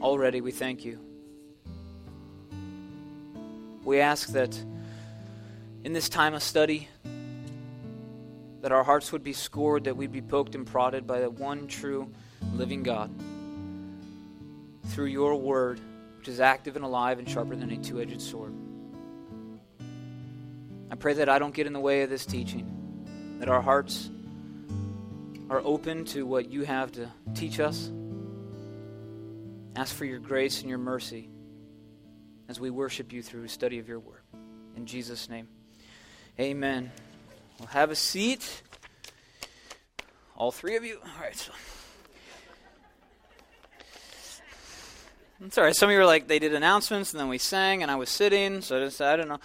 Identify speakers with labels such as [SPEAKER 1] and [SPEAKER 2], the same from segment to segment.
[SPEAKER 1] already. We thank you. We ask that in this time of study, that our hearts would be scored, that we'd be poked and prodded by the one true living God through your word, which is active and alive and sharper than a two edged sword. I pray that I don't get in the way of this teaching, that our hearts are open to what you have to teach us. Ask for your grace and your mercy as we worship you through study of your word. In Jesus' name, amen. We'll have a seat. All three of you? All right. So. All right. Some of you were like, they did announcements, and then we sang, and I was sitting, so I, just, I don't know.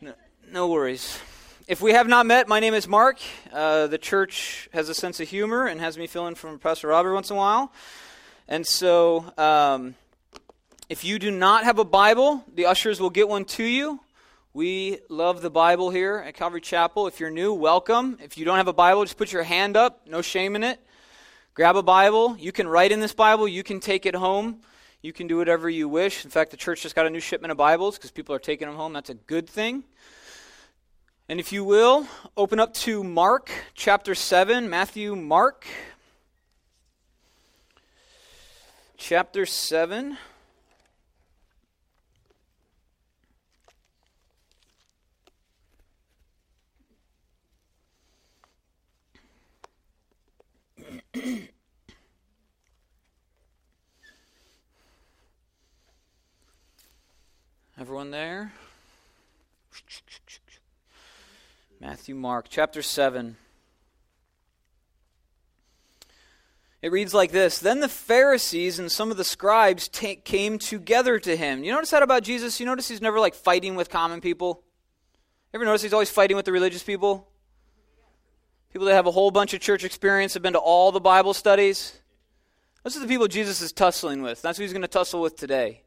[SPEAKER 1] No, no worries. If we have not met, my name is Mark. Uh, the church has a sense of humor and has me fill in from Pastor Robert once in a while. And so, um, if you do not have a Bible, the ushers will get one to you. We love the Bible here at Calvary Chapel. If you're new, welcome. If you don't have a Bible, just put your hand up. No shame in it. Grab a Bible. You can write in this Bible. You can take it home. You can do whatever you wish. In fact, the church just got a new shipment of Bibles because people are taking them home. That's a good thing. And if you will, open up to Mark chapter 7, Matthew, Mark chapter 7. Everyone there? Matthew, Mark, chapter 7. It reads like this Then the Pharisees and some of the scribes t- came together to him. You notice that about Jesus? You notice he's never like fighting with common people? Ever notice he's always fighting with the religious people? People that have a whole bunch of church experience, have been to all the Bible studies. Those are the people Jesus is tussling with. That's who he's going to tussle with today.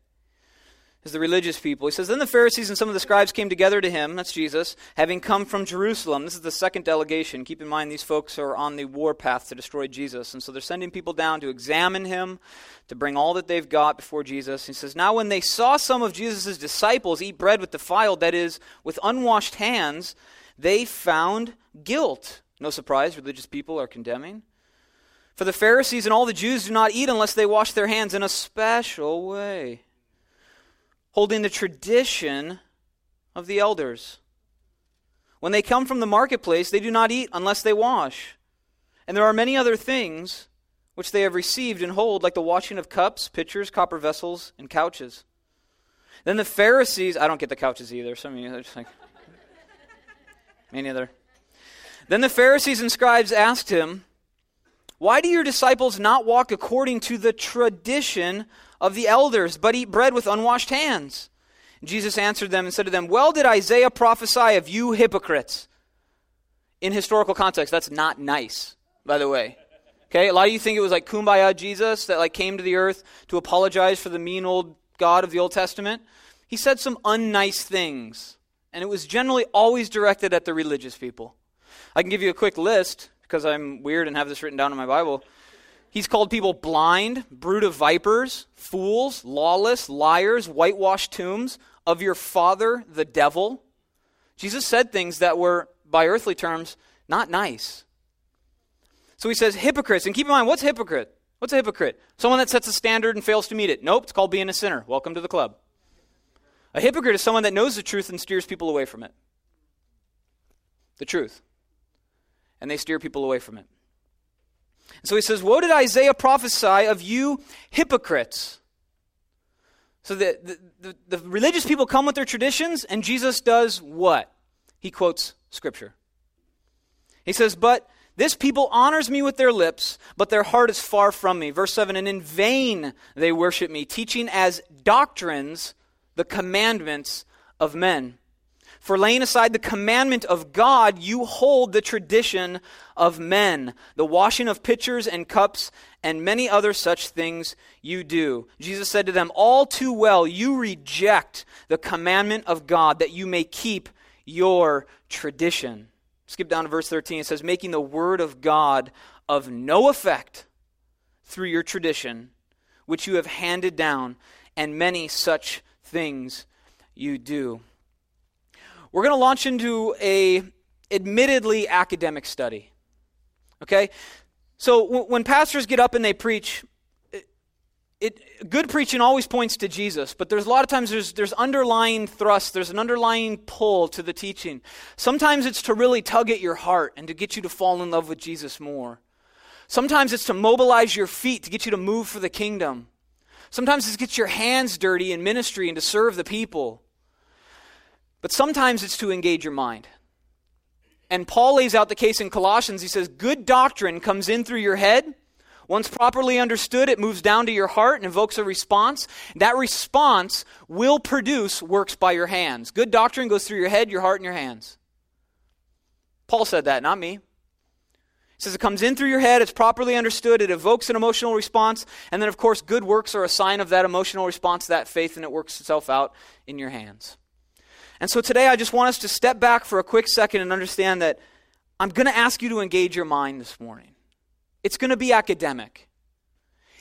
[SPEAKER 1] Is the religious people. He says, Then the Pharisees and some of the scribes came together to him, that's Jesus, having come from Jerusalem. This is the second delegation. Keep in mind, these folks are on the warpath to destroy Jesus. And so they're sending people down to examine him, to bring all that they've got before Jesus. He says, Now when they saw some of Jesus' disciples eat bread with defiled, that is, with unwashed hands, they found guilt. No surprise, religious people are condemning. For the Pharisees and all the Jews do not eat unless they wash their hands in a special way, holding the tradition of the elders. When they come from the marketplace, they do not eat unless they wash. And there are many other things which they have received and hold, like the washing of cups, pitchers, copper vessels, and couches. Then the Pharisees, I don't get the couches either. Some of you are just like, me neither. Then the Pharisees and scribes asked him, Why do your disciples not walk according to the tradition of the elders, but eat bread with unwashed hands? Jesus answered them and said to them, Well did Isaiah prophesy of you hypocrites. In historical context, that's not nice, by the way. Okay, a lot of you think it was like kumbaya Jesus that like came to the earth to apologize for the mean old God of the Old Testament. He said some unnice things, and it was generally always directed at the religious people. I can give you a quick list because I'm weird and have this written down in my Bible. He's called people blind, brood of vipers, fools, lawless, liars, whitewashed tombs, of your father, the devil. Jesus said things that were, by earthly terms, not nice. So he says hypocrites. And keep in mind, what's hypocrite? What's a hypocrite? Someone that sets a standard and fails to meet it. Nope, it's called being a sinner. Welcome to the club. A hypocrite is someone that knows the truth and steers people away from it. The truth and they steer people away from it. And so he says, What did Isaiah prophesy of you hypocrites? So the, the, the, the, religious people come with their traditions, and Jesus does what? He quotes Scripture. He says, But this people honors me with their lips, but their heart is far from me. Verse 7 And in vain they worship me, teaching as doctrines the commandments of men. For laying aside the commandment of God, you hold the tradition of men, the washing of pitchers and cups, and many other such things you do. Jesus said to them, All too well, you reject the commandment of God that you may keep your tradition. Skip down to verse 13. It says, Making the word of God of no effect through your tradition, which you have handed down, and many such things you do. We're going to launch into a admittedly academic study. Okay? So w- when pastors get up and they preach, it, it, good preaching always points to Jesus, but there's a lot of times there's, there's underlying thrust, there's an underlying pull to the teaching. Sometimes it's to really tug at your heart and to get you to fall in love with Jesus more. Sometimes it's to mobilize your feet to get you to move for the kingdom. Sometimes it's to get your hands dirty in ministry and to serve the people. But sometimes it's to engage your mind. And Paul lays out the case in Colossians. He says, Good doctrine comes in through your head. Once properly understood, it moves down to your heart and evokes a response. That response will produce works by your hands. Good doctrine goes through your head, your heart, and your hands. Paul said that, not me. He says it comes in through your head, it's properly understood, it evokes an emotional response, and then, of course, good works are a sign of that emotional response, that faith, and it works itself out in your hands. And so today I just want us to step back for a quick second and understand that I'm going to ask you to engage your mind this morning. It's going to be academic.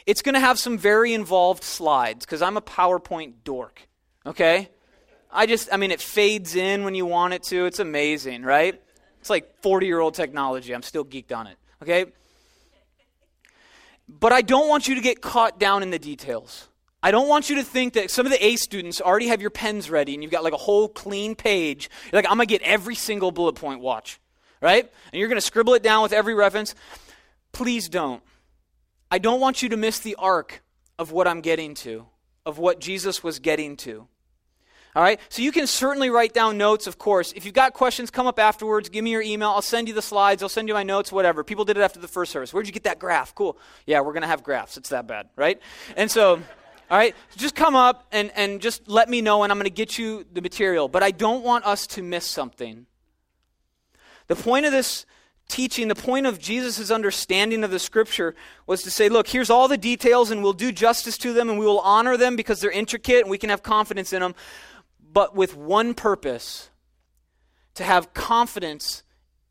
[SPEAKER 1] It's going to have some very involved slides because I'm a PowerPoint dork. Okay? I just, I mean, it fades in when you want it to. It's amazing, right? It's like 40 year old technology. I'm still geeked on it. Okay? But I don't want you to get caught down in the details. I don't want you to think that some of the A students already have your pens ready and you've got like a whole clean page. You're like, I'm going to get every single bullet point, watch. Right? And you're going to scribble it down with every reference. Please don't. I don't want you to miss the arc of what I'm getting to, of what Jesus was getting to. All right? So you can certainly write down notes, of course. If you've got questions, come up afterwards. Give me your email. I'll send you the slides. I'll send you my notes, whatever. People did it after the first service. Where'd you get that graph? Cool. Yeah, we're going to have graphs. It's that bad, right? And so. All right? Just come up and, and just let me know, and I'm going to get you the material. But I don't want us to miss something. The point of this teaching, the point of Jesus' understanding of the scripture was to say, look, here's all the details, and we'll do justice to them, and we will honor them because they're intricate, and we can have confidence in them, but with one purpose to have confidence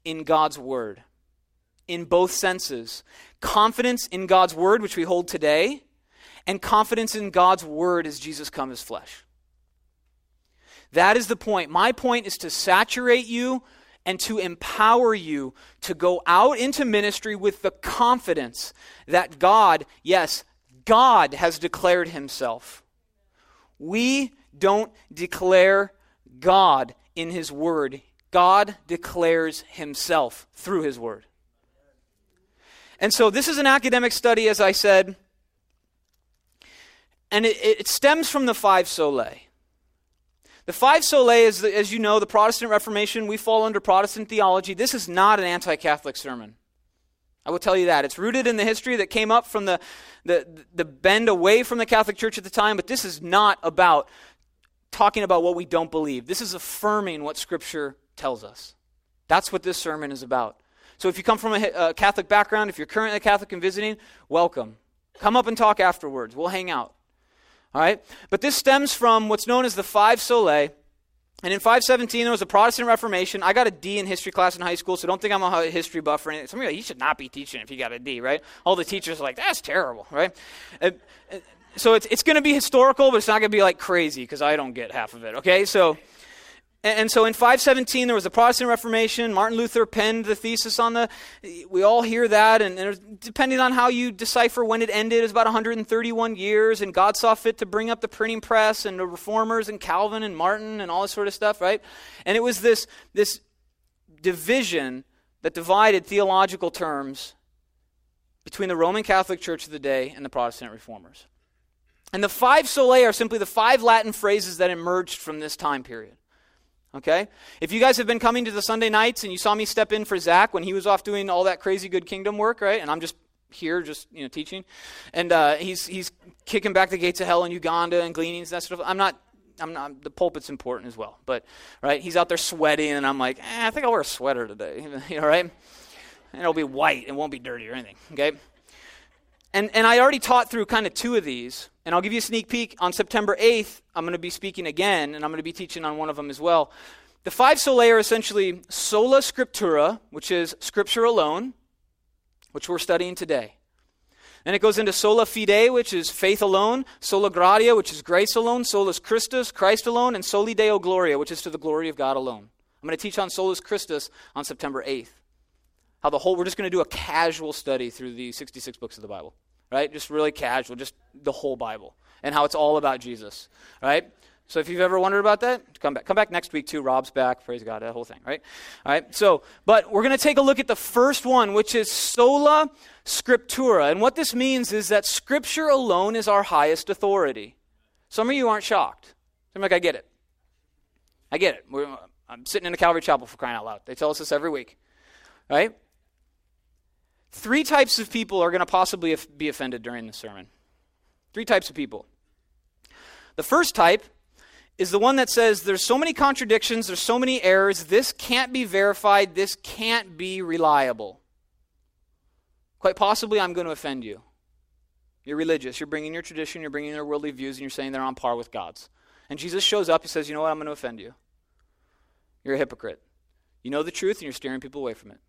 [SPEAKER 1] in God's word in both senses confidence in God's word, which we hold today and confidence in God's word as Jesus come as flesh. That is the point. My point is to saturate you and to empower you to go out into ministry with the confidence that God, yes, God has declared himself. We don't declare God in his word. God declares himself through his word. And so this is an academic study, as I said. And it, it stems from the five solae. The five solae is, the, as you know, the Protestant Reformation. We fall under Protestant theology. This is not an anti Catholic sermon. I will tell you that. It's rooted in the history that came up from the, the, the bend away from the Catholic Church at the time, but this is not about talking about what we don't believe. This is affirming what Scripture tells us. That's what this sermon is about. So if you come from a, a Catholic background, if you're currently a Catholic and visiting, welcome. Come up and talk afterwards. We'll hang out. All right? But this stems from what's known as the five solae. And in 517, there was a Protestant Reformation. I got a D in history class in high school, so don't think I'm a history buff or anything. Some of you, like, you should not be teaching if you got a D, right? All the teachers are like, that's terrible, right? Uh, uh, so it's, it's going to be historical, but it's not going to be like crazy because I don't get half of it, okay? So and, so in 517, there was a Protestant Reformation. Martin Luther penned the thesis on the. We all hear that, and, and depending on how you decipher when it ended, it was about 131 years. And God saw fit to bring up the printing press and the reformers and Calvin and Martin and all this sort of stuff, right? And it was this this division that divided theological terms between the Roman Catholic Church of the day and the Protestant reformers. And the five solae are simply the five Latin phrases that emerged from this time period. Okay? If you guys have been coming to the Sunday nights and you saw me step in for Zach when he was off doing all that crazy good kingdom work, right? And I'm just here, just you know, teaching, and uh, he's he's kicking back the gates of hell in Uganda and gleanings and that sort of. I'm not. I'm not. The pulpit's important as well, but right, he's out there sweating, and I'm like, eh, I think I'll wear a sweater today, you know, right? And it'll be white, it won't be dirty or anything. Okay. And, and I already taught through kind of two of these, and I'll give you a sneak peek. On September 8th, I'm going to be speaking again, and I'm going to be teaching on one of them as well. The five solae are essentially sola scriptura, which is scripture alone, which we're studying today. Then it goes into sola fide, which is faith alone, sola gratia, which is grace alone, solus Christus, Christ alone, and soli deo gloria, which is to the glory of God alone. I'm going to teach on solus Christus on September 8th. How the whole, we're just going to do a casual study through the 66 books of the Bible, right? Just really casual, just the whole Bible, and how it's all about Jesus, right? So if you've ever wondered about that, come back. Come back next week too. Rob's back. Praise God. That whole thing, right? All right. So, but we're going to take a look at the first one, which is sola scriptura. And what this means is that scripture alone is our highest authority. Some of you aren't shocked. I'm like, I get it. I get it. We're, I'm sitting in a Calvary Chapel for crying out loud. They tell us this every week, right? Three types of people are going to possibly be offended during the sermon. Three types of people. The first type is the one that says there's so many contradictions, there's so many errors, this can't be verified, this can't be reliable. Quite possibly, I'm going to offend you. You're religious, you're bringing your tradition, you're bringing your worldly views, and you're saying they're on par with God's. And Jesus shows up, he says, You know what? I'm going to offend you. You're a hypocrite. You know the truth, and you're steering people away from it.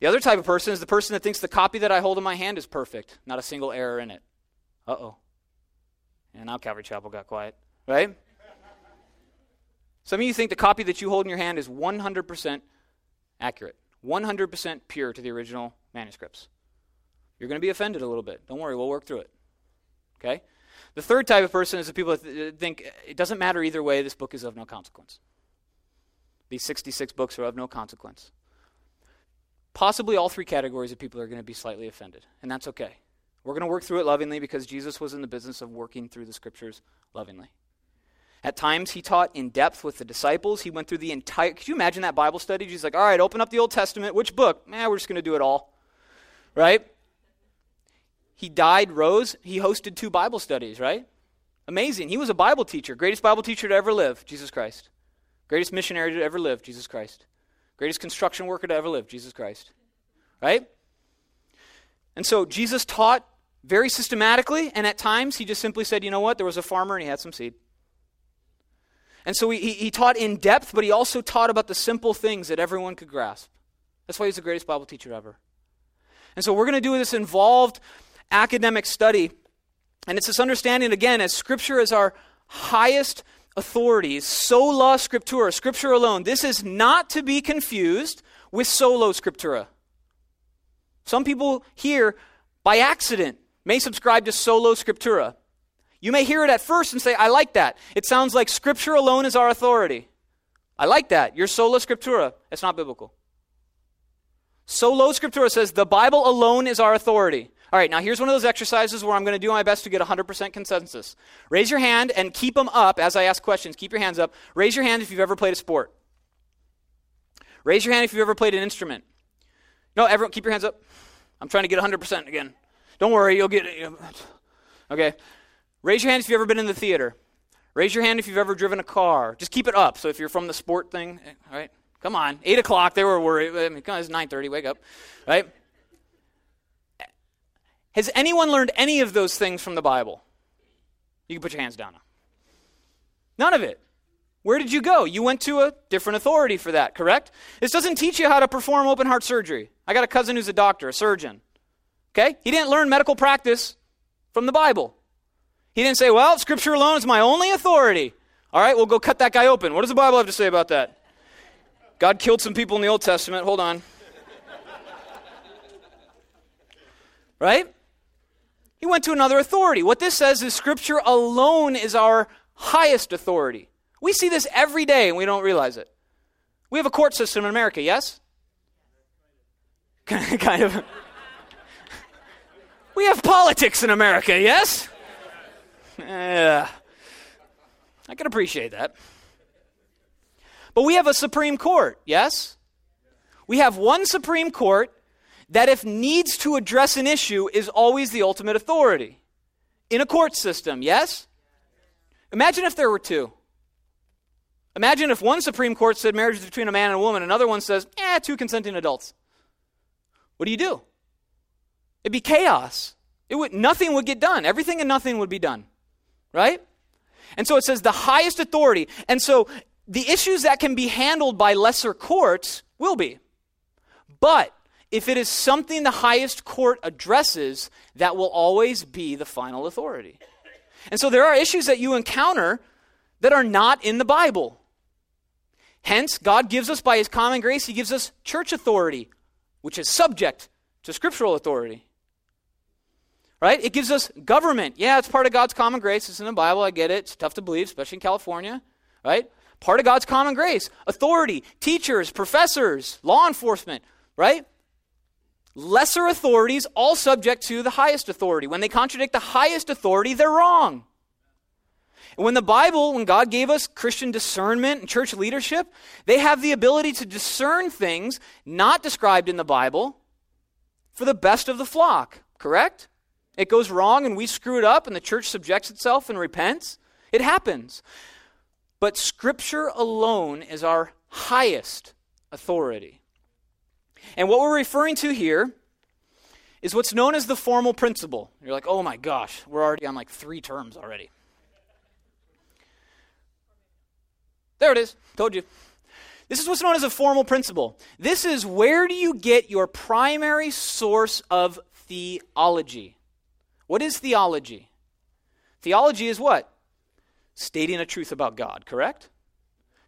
[SPEAKER 1] The other type of person is the person that thinks the copy that I hold in my hand is perfect, not a single error in it. Uh oh. And now Calvary Chapel got quiet, right? Some of you think the copy that you hold in your hand is 100% accurate, 100% pure to the original manuscripts. You're going to be offended a little bit. Don't worry, we'll work through it. Okay? The third type of person is the people that think it doesn't matter either way, this book is of no consequence. These 66 books are of no consequence. Possibly all three categories of people are going to be slightly offended, and that's okay. We're going to work through it lovingly because Jesus was in the business of working through the scriptures lovingly. At times, he taught in depth with the disciples. He went through the entire. Could you imagine that Bible study? Jesus like, all right, open up the Old Testament. Which book? Man, we're just going to do it all. Right? He died, rose. He hosted two Bible studies, right? Amazing. He was a Bible teacher. Greatest Bible teacher to ever live, Jesus Christ. Greatest missionary to ever live, Jesus Christ. Greatest construction worker to ever live, Jesus Christ. Right? And so Jesus taught very systematically, and at times he just simply said, you know what? There was a farmer and he had some seed. And so he, he taught in depth, but he also taught about the simple things that everyone could grasp. That's why he's the greatest Bible teacher ever. And so we're going to do this involved academic study. And it's this understanding, again, as Scripture is our highest authority, sola scriptura, Scripture alone. This is not to be confused with solo scriptura. Some people here, by accident, may subscribe to solo scriptura. You may hear it at first and say, I like that. It sounds like Scripture alone is our authority. I like that. Your sola scriptura. It's not biblical. Solo scriptura says the Bible alone is our authority. All right, now here's one of those exercises where I'm going to do my best to get 100% consensus. Raise your hand and keep them up as I ask questions. Keep your hands up. Raise your hand if you've ever played a sport. Raise your hand if you've ever played an instrument. No, everyone, keep your hands up. I'm trying to get 100% again. Don't worry, you'll get it. Okay. Raise your hand if you've ever been in the theater. Raise your hand if you've ever driven a car. Just keep it up. So if you're from the sport thing, eh, all right? Come on. 8 o'clock, they were worried. I mean, it's 9.30, wake up. Right? Has anyone learned any of those things from the Bible? You can put your hands down now. None of it. Where did you go? You went to a different authority for that, correct? This doesn't teach you how to perform open heart surgery. I got a cousin who's a doctor, a surgeon. Okay? He didn't learn medical practice from the Bible. He didn't say, well, Scripture alone is my only authority. All right, we'll go cut that guy open. What does the Bible have to say about that? God killed some people in the Old Testament. Hold on. right? He went to another authority. What this says is Scripture alone is our highest authority. We see this every day and we don't realize it. We have a court system in America, yes? kind of. we have politics in America, yes? Yeah. I can appreciate that. But we have a Supreme Court, yes? We have one Supreme Court that, if needs to address an issue, is always the ultimate authority. In a court system, yes? Imagine if there were two. Imagine if one Supreme Court said marriage is between a man and a woman, another one says, eh, two consenting adults. What do you do? It'd be chaos. It would, nothing would get done. Everything and nothing would be done right? And so it says the highest authority. And so the issues that can be handled by lesser courts will be. But if it is something the highest court addresses, that will always be the final authority. And so there are issues that you encounter that are not in the Bible. Hence, God gives us, by His common grace, He gives us church authority, which is subject to scriptural authority. Right? It gives us government. Yeah, it's part of God's common grace. It's in the Bible. I get it. It's tough to believe, especially in California. Right? Part of God's common grace. Authority, teachers, professors, law enforcement. Right? Lesser authorities, all subject to the highest authority. When they contradict the highest authority, they're wrong. And when the Bible, when God gave us Christian discernment and church leadership, they have the ability to discern things not described in the Bible for the best of the flock, correct? It goes wrong and we screw it up and the church subjects itself and repents. It happens. But Scripture alone is our highest authority. And what we're referring to here is what's known as the formal principle. You're like, oh my gosh, we're already on like three terms already. There it is. Told you. This is what's known as a formal principle. This is where do you get your primary source of theology? What is theology? Theology is what? Stating a truth about God, correct?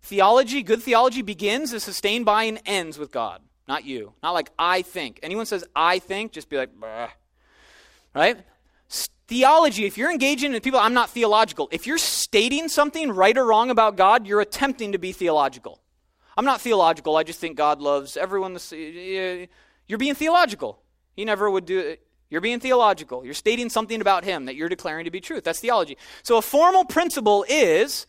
[SPEAKER 1] Theology, good theology begins, is sustained by, and ends with God, not you. Not like I think. Anyone says I think, just be like, right? Theology, if you're engaging in people, I'm not theological. If you're stating something right or wrong about God, you're attempting to be theological. I'm not theological. I just think God loves everyone. You're being theological. He never would do it. You're being theological. You're stating something about him that you're declaring to be truth. That's theology. So a formal principle is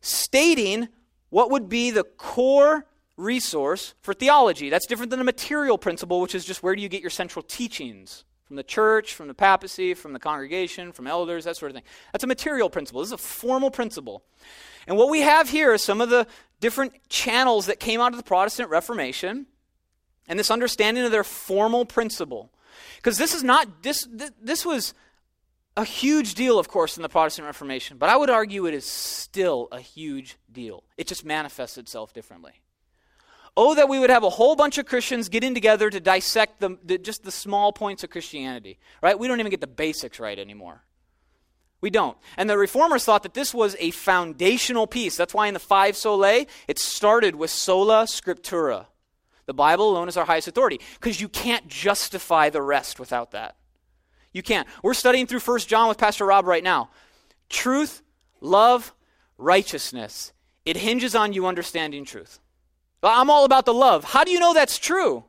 [SPEAKER 1] stating what would be the core resource for theology. That's different than a material principle, which is just where do you get your central teachings from the church, from the papacy, from the congregation, from elders, that sort of thing. That's a material principle. This is a formal principle. And what we have here is some of the different channels that came out of the Protestant Reformation and this understanding of their formal principle. Because this is not, this, this was a huge deal, of course, in the Protestant Reformation, but I would argue it is still a huge deal. It just manifests itself differently. Oh, that we would have a whole bunch of Christians getting together to dissect the, the, just the small points of Christianity, right? We don't even get the basics right anymore. We don't. And the reformers thought that this was a foundational piece. That's why in the five solae, it started with sola scriptura. The Bible alone is our highest authority because you can't justify the rest without that. You can't. We're studying through First John with Pastor Rob right now. Truth, love, righteousness. It hinges on you understanding truth. I'm all about the love. How do you know that's true?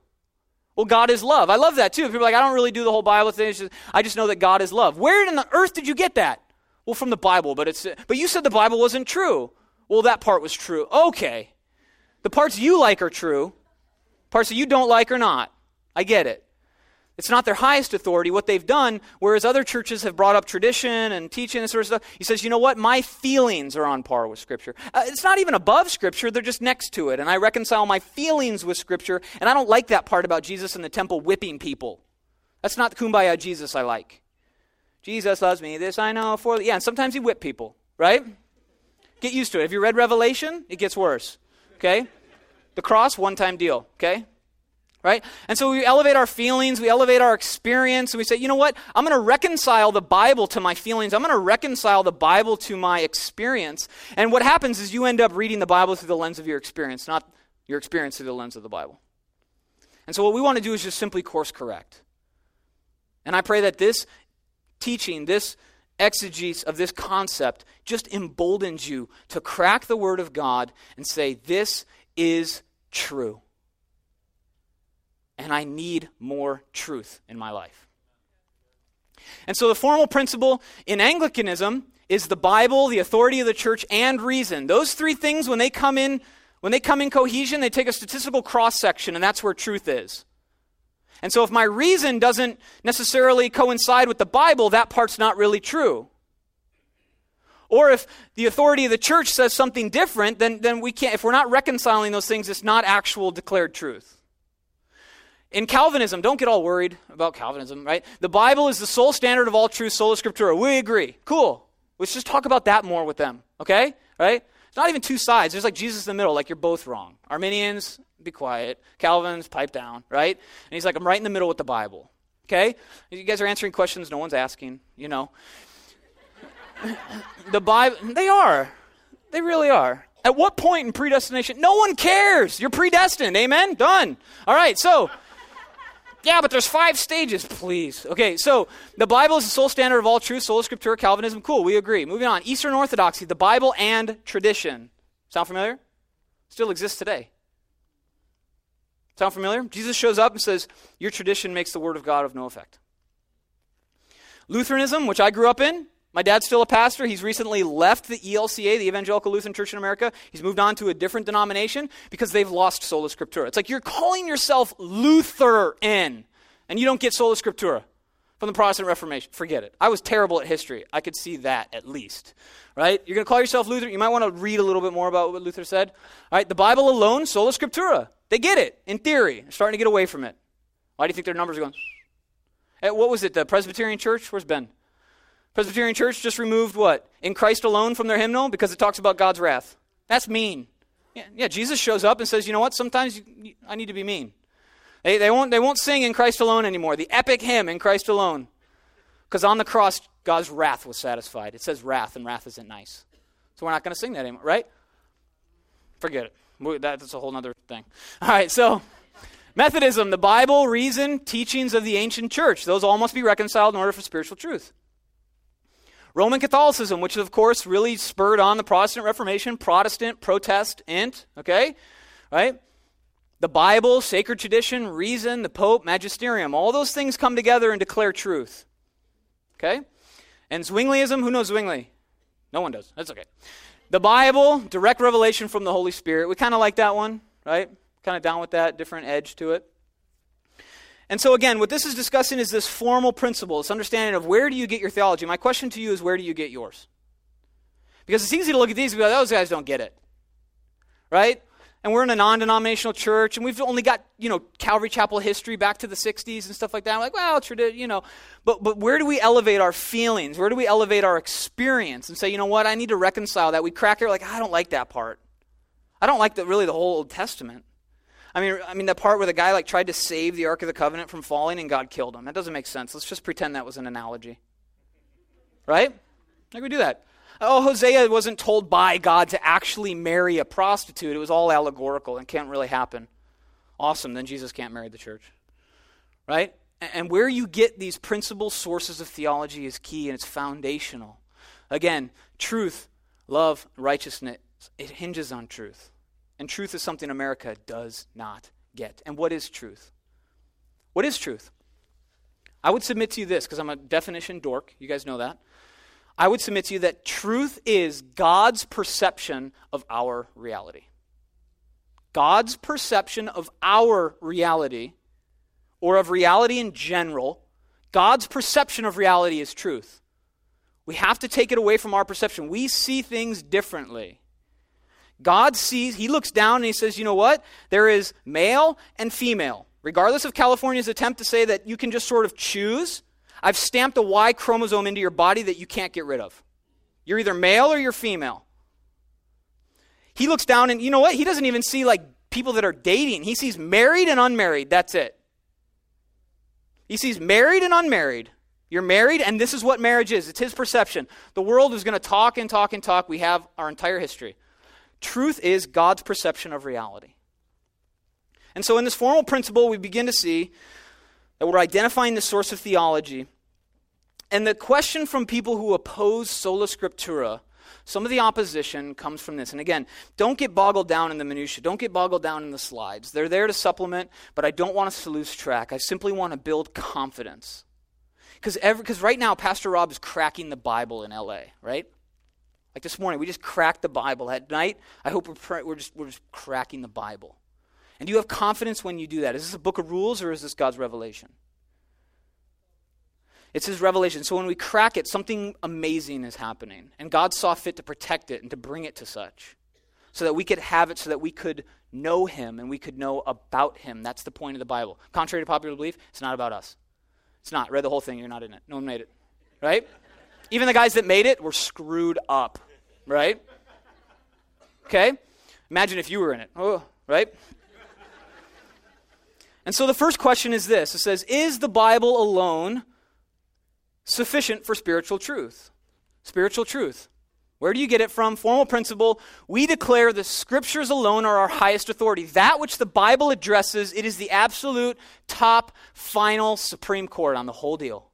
[SPEAKER 1] Well, God is love. I love that too. People are like, I don't really do the whole Bible thing. Just, I just know that God is love. Where in the earth did you get that? Well, from the Bible, but it's but you said the Bible wasn't true. Well, that part was true. Okay. The parts you like are true. Parts that you don't like are not. I get it. It's not their highest authority. What they've done, whereas other churches have brought up tradition and teaching and sort of stuff, he says, you know what? My feelings are on par with Scripture. Uh, it's not even above Scripture, they're just next to it. And I reconcile my feelings with Scripture. And I don't like that part about Jesus in the temple whipping people. That's not the kumbaya Jesus I like. Jesus loves me, this I know for. Yeah, and sometimes he whipped people, right? Get used to it. Have you read Revelation? It gets worse, okay? The cross, one time deal, okay? Right? And so we elevate our feelings, we elevate our experience, and we say, you know what? I'm going to reconcile the Bible to my feelings. I'm going to reconcile the Bible to my experience. And what happens is you end up reading the Bible through the lens of your experience, not your experience through the lens of the Bible. And so what we want to do is just simply course correct. And I pray that this teaching, this exegesis of this concept just emboldens you to crack the Word of God and say, this is true and I need more truth in my life. And so the formal principle in Anglicanism is the Bible, the authority of the church, and reason. Those three things, when they come in, when they come in cohesion, they take a statistical cross section, and that's where truth is. And so if my reason doesn't necessarily coincide with the Bible, that part's not really true. Or if the authority of the church says something different, then, then we can't, if we're not reconciling those things, it's not actual declared truth. In Calvinism, don't get all worried about Calvinism, right? The Bible is the sole standard of all truth, sola scriptura. We agree. Cool. Let's just talk about that more with them, okay? Right? It's not even two sides. There's like Jesus in the middle, like you're both wrong. Arminians, be quiet. Calvin's, pipe down, right? And he's like, I'm right in the middle with the Bible. Okay? You guys are answering questions no one's asking, you know. the Bible, they are. They really are. At what point in predestination? No one cares. You're predestined. Amen? Done. All right, so. Yeah, but there's five stages, please. Okay, so the Bible is the sole standard of all truth, sola scriptura, Calvinism. Cool, we agree. Moving on. Eastern Orthodoxy, the Bible and tradition. Sound familiar? Still exists today. Sound familiar? Jesus shows up and says, Your tradition makes the word of God of no effect. Lutheranism, which I grew up in, my dad's still a pastor. He's recently left the ELCA, the Evangelical Lutheran Church in America. He's moved on to a different denomination because they've lost sola scriptura. It's like you're calling yourself Lutheran and you don't get sola scriptura from the Protestant Reformation. Forget it. I was terrible at history. I could see that at least. Right? You're going to call yourself Luther. You might want to read a little bit more about what Luther said. All right? The Bible alone, sola scriptura. They get it in theory. They're starting to get away from it. Why do you think their numbers are going? What was it? The Presbyterian Church? Where's Ben? Presbyterian Church just removed what? In Christ alone from their hymnal because it talks about God's wrath. That's mean. Yeah, yeah Jesus shows up and says, you know what? Sometimes you, I need to be mean. They, they, won't, they won't sing in Christ alone anymore. The epic hymn in Christ alone. Because on the cross, God's wrath was satisfied. It says wrath, and wrath isn't nice. So we're not going to sing that anymore, right? Forget it. That's a whole other thing. All right, so Methodism, the Bible, reason, teachings of the ancient church. Those all must be reconciled in order for spiritual truth. Roman Catholicism, which of course really spurred on the Protestant Reformation, Protestant, protest, int, okay? Right? The Bible, sacred tradition, reason, the Pope, magisterium, all those things come together and declare truth. Okay? And Zwingliism, who knows Zwingli? No one does. That's okay. The Bible, direct revelation from the Holy Spirit. We kind of like that one, right? Kind of down with that, different edge to it. And so, again, what this is discussing is this formal principle, this understanding of where do you get your theology. My question to you is where do you get yours? Because it's easy to look at these and be like, oh, those guys don't get it. Right? And we're in a non denominational church, and we've only got, you know, Calvary Chapel history back to the 60s and stuff like that. I'm like, well, tradi- you know. But, but where do we elevate our feelings? Where do we elevate our experience and say, you know what, I need to reconcile that? We crack it, like, I don't like that part. I don't like the, really the whole Old Testament. I mean, I mean, the part where the guy like tried to save the Ark of the Covenant from falling and God killed him. That doesn't make sense. Let's just pretend that was an analogy. Right? Like we do that. Oh, Hosea wasn't told by God to actually marry a prostitute. It was all allegorical and can't really happen. Awesome. Then Jesus can't marry the church. Right? And where you get these principal sources of theology is key and it's foundational. Again, truth, love, righteousness, it hinges on truth. And truth is something America does not get. And what is truth? What is truth? I would submit to you this, because I'm a definition dork. You guys know that. I would submit to you that truth is God's perception of our reality. God's perception of our reality, or of reality in general, God's perception of reality is truth. We have to take it away from our perception. We see things differently. God sees, he looks down and he says, you know what? There is male and female. Regardless of California's attempt to say that you can just sort of choose, I've stamped a Y chromosome into your body that you can't get rid of. You're either male or you're female. He looks down and you know what? He doesn't even see like people that are dating. He sees married and unmarried. That's it. He sees married and unmarried. You're married, and this is what marriage is. It's his perception. The world is going to talk and talk and talk. We have our entire history. Truth is God's perception of reality. And so, in this formal principle, we begin to see that we're identifying the source of theology. And the question from people who oppose sola scriptura, some of the opposition comes from this. And again, don't get boggled down in the minutiae. Don't get boggled down in the slides. They're there to supplement, but I don't want us to lose track. I simply want to build confidence. Because right now, Pastor Rob is cracking the Bible in LA, right? Like this morning, we just cracked the Bible. At night, I hope we're, we're, just, we're just cracking the Bible. And do you have confidence when you do that? Is this a book of rules or is this God's revelation? It's his revelation. So when we crack it, something amazing is happening. And God saw fit to protect it and to bring it to such. So that we could have it, so that we could know him and we could know about him. That's the point of the Bible. Contrary to popular belief, it's not about us. It's not. Read the whole thing, you're not in it. No one made it. Right? Even the guys that made it were screwed up, right? Okay? Imagine if you were in it. Oh, right? And so the first question is this it says, Is the Bible alone sufficient for spiritual truth? Spiritual truth. Where do you get it from? Formal principle. We declare the scriptures alone are our highest authority. That which the Bible addresses, it is the absolute top, final, supreme court on the whole deal.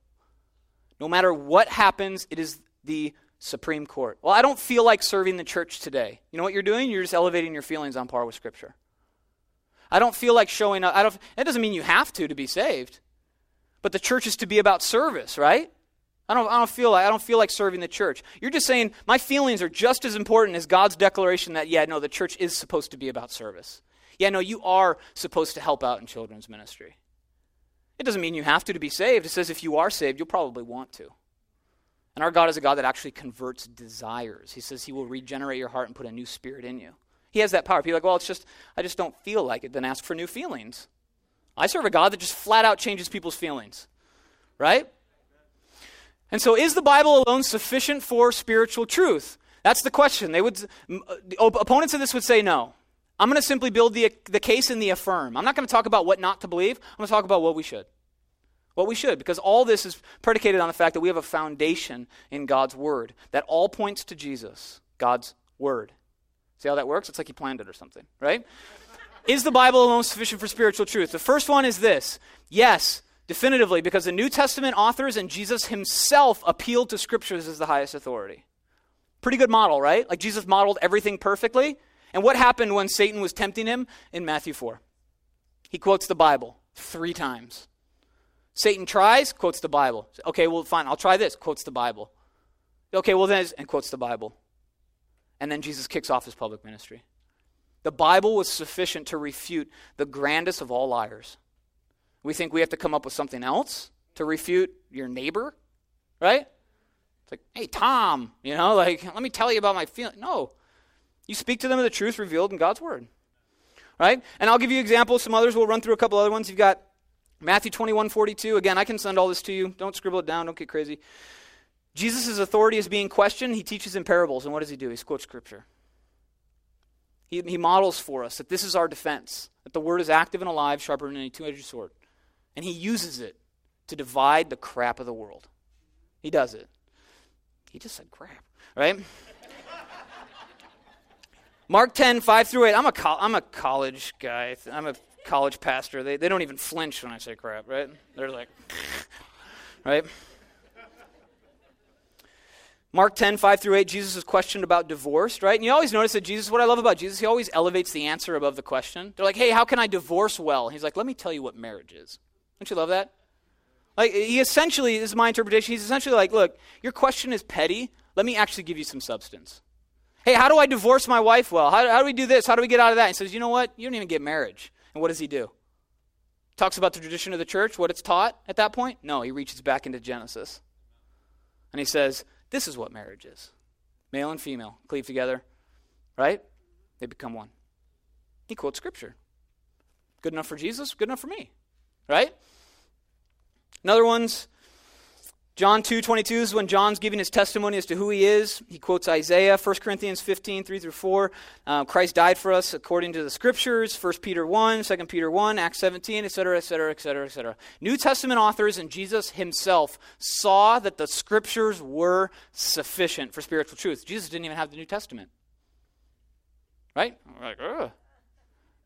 [SPEAKER 1] No matter what happens, it is the Supreme Court. Well, I don't feel like serving the church today. You know what you're doing? You're just elevating your feelings on par with Scripture. I don't feel like showing up. I don't, that doesn't mean you have to to be saved. But the church is to be about service, right? I don't, I don't feel like I don't feel like serving the church. You're just saying my feelings are just as important as God's declaration that yeah, no, the church is supposed to be about service. Yeah, no, you are supposed to help out in children's ministry. It doesn't mean you have to to be saved. It says if you are saved, you'll probably want to. And our God is a God that actually converts desires. He says he will regenerate your heart and put a new spirit in you. He has that power. People are like, well, it's just I just don't feel like it. Then ask for new feelings. I serve a God that just flat out changes people's feelings. Right? And so, is the Bible alone sufficient for spiritual truth? That's the question. They would, uh, opponents of this would say no. I'm going to simply build the, the case in the affirm. I'm not going to talk about what not to believe. I'm going to talk about what we should. What we should, because all this is predicated on the fact that we have a foundation in God's Word that all points to Jesus, God's Word. See how that works? It's like He planned it or something, right? is the Bible alone sufficient for spiritual truth? The first one is this yes, definitively because the New Testament authors and Jesus himself appealed to scriptures as the highest authority. Pretty good model, right? Like Jesus modeled everything perfectly. And what happened when Satan was tempting him in Matthew 4? He quotes the Bible three times. Satan tries, quotes the Bible. Okay, well, fine, I'll try this, quotes the Bible. Okay, well, then, and quotes the Bible. And then Jesus kicks off his public ministry. The Bible was sufficient to refute the grandest of all liars we think we have to come up with something else to refute your neighbor, right? It's like, hey, Tom, you know, like, let me tell you about my feeling. No. You speak to them of the truth revealed in God's word, right? And I'll give you examples. Some others. We'll run through a couple other ones. You've got Matthew 21, 42. Again, I can send all this to you. Don't scribble it down. Don't get crazy. Jesus' authority is being questioned. He teaches in parables. And what does he do? He quotes scripture. He, he models for us that this is our defense, that the word is active and alive, sharper than any two edged sword. And he uses it to divide the crap of the world. He does it. He just said crap, right? Mark 10, 5 through 8. I'm a, co- I'm a college guy. I'm a college pastor. They, they don't even flinch when I say crap, right? They're like, right? Mark 10, 5 through 8, Jesus is questioned about divorce, right? And you always notice that Jesus, what I love about Jesus, he always elevates the answer above the question. They're like, hey, how can I divorce well? He's like, let me tell you what marriage is. Don't you love that? Like, he essentially, is my interpretation, he's essentially like, look, your question is petty. Let me actually give you some substance. Hey, how do I divorce my wife well? How, how do we do this? How do we get out of that? He says, you know what? You don't even get marriage. And what does he do? Talks about the tradition of the church, what it's taught at that point? No, he reaches back into Genesis. And he says, this is what marriage is male and female cleave together, right? They become one. He quotes scripture. Good enough for Jesus, good enough for me, right? Another one's John 2 22 is when John's giving his testimony as to who he is. He quotes Isaiah, 1 Corinthians 15, 3 through 4. Uh, Christ died for us according to the scriptures, 1 Peter 1, 2 Peter 1, Acts 17, etc., etc., etc., etc. New Testament authors and Jesus himself saw that the scriptures were sufficient for spiritual truth. Jesus didn't even have the New Testament. Right? We're like, ugh.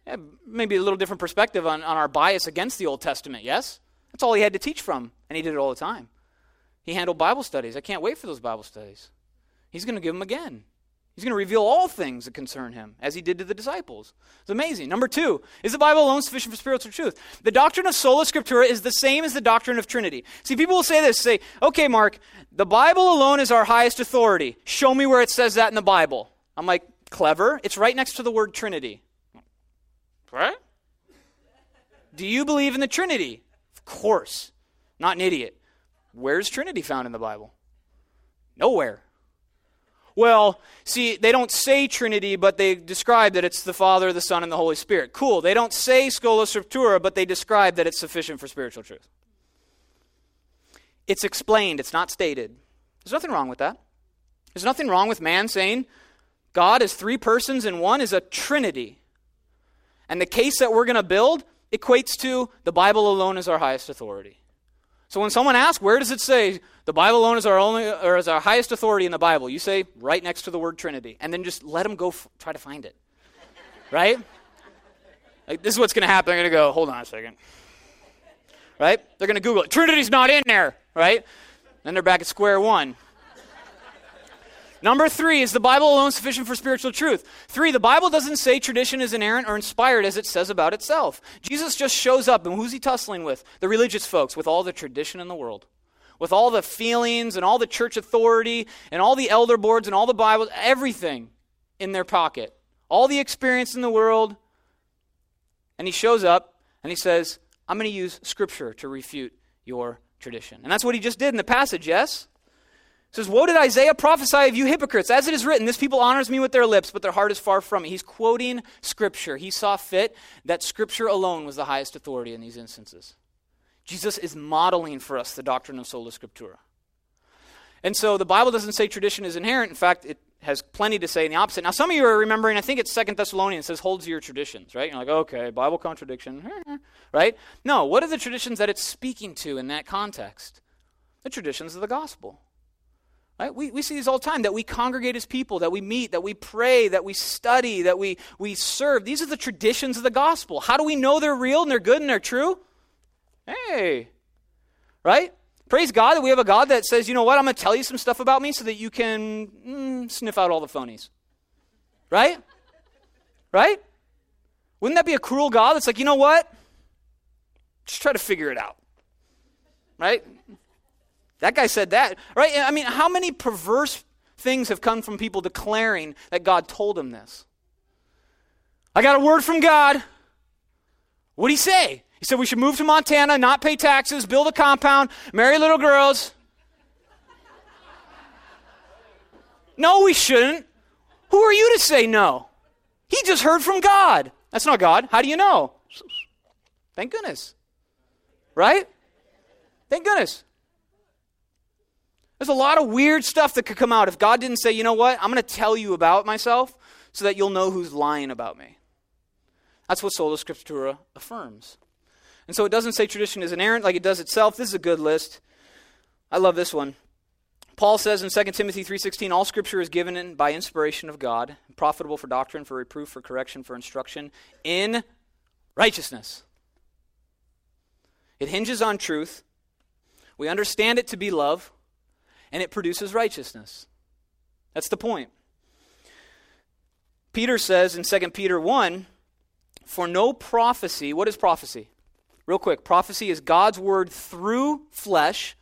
[SPEAKER 1] Yeah, maybe a little different perspective on, on our bias against the Old Testament, yes? That's all he had to teach from, and he did it all the time. He handled Bible studies. I can't wait for those Bible studies. He's going to give them again. He's going to reveal all things that concern him, as he did to the disciples. It's amazing. Number two, is the Bible alone sufficient for spiritual truth? The doctrine of sola scriptura is the same as the doctrine of Trinity. See, people will say this say, okay, Mark, the Bible alone is our highest authority. Show me where it says that in the Bible. I'm like, clever. It's right next to the word Trinity. Right? Do you believe in the Trinity? Of course. Not an idiot. Where's Trinity found in the Bible? Nowhere. Well, see, they don't say Trinity, but they describe that it's the Father, the Son, and the Holy Spirit. Cool. They don't say Sola Scriptura, but they describe that it's sufficient for spiritual truth. It's explained, it's not stated. There's nothing wrong with that. There's nothing wrong with man saying, God is three persons and one is a trinity. And the case that we're going to build equates to the Bible alone is our highest authority. So when someone asks, where does it say the Bible alone is our only or is our highest authority in the Bible? You say right next to the word Trinity, and then just let them go f- try to find it. right? Like, this is what's going to happen. They're going to go, hold on a second. Right? They're going to Google it. Trinity's not in there. Right? Then they're back at square one. Number three, is the Bible alone sufficient for spiritual truth? Three, the Bible doesn't say tradition is inerrant or inspired as it says about itself. Jesus just shows up, and who's he tussling with? The religious folks, with all the tradition in the world, with all the feelings and all the church authority and all the elder boards and all the Bibles, everything in their pocket, all the experience in the world. And he shows up and he says, I'm going to use Scripture to refute your tradition. And that's what he just did in the passage, yes? Says, Woe did Isaiah prophesy of you hypocrites? As it is written, this people honors me with their lips, but their heart is far from me. He's quoting Scripture. He saw fit that Scripture alone was the highest authority in these instances. Jesus is modeling for us the doctrine of sola scriptura. And so the Bible doesn't say tradition is inerrant. In fact, it has plenty to say in the opposite. Now, some of you are remembering, I think it's Second Thessalonians says, holds your traditions, right? You're like, okay, Bible contradiction, right? No, what are the traditions that it's speaking to in that context? The traditions of the gospel. Right? We, we see these all the time that we congregate as people, that we meet, that we pray, that we study, that we, we serve. These are the traditions of the gospel. How do we know they're real and they're good and they're true? Hey, right? Praise God that we have a God that says, you know what, I'm going to tell you some stuff about me so that you can mm, sniff out all the phonies. Right? Right? Wouldn't that be a cruel God that's like, you know what? Just try to figure it out. Right? That guy said that, right? I mean, how many perverse things have come from people declaring that God told them this? I got a word from God. What'd he say? He said we should move to Montana, not pay taxes, build a compound, marry little girls. No, we shouldn't. Who are you to say no? He just heard from God. That's not God. How do you know? Thank goodness. Right? Thank goodness. There's a lot of weird stuff that could come out if God didn't say, you know what, I'm going to tell you about myself so that you'll know who's lying about me. That's what Sola Scriptura affirms. And so it doesn't say tradition is inerrant like it does itself. This is a good list. I love this one. Paul says in 2 Timothy 3:16 all scripture is given in, by inspiration of God, profitable for doctrine, for reproof, for correction, for instruction in righteousness. It hinges on truth. We understand it to be love and it produces righteousness. That's the point. Peter says in 2 Peter 1 For no prophecy, what is prophecy? Real quick, prophecy is God's word through flesh,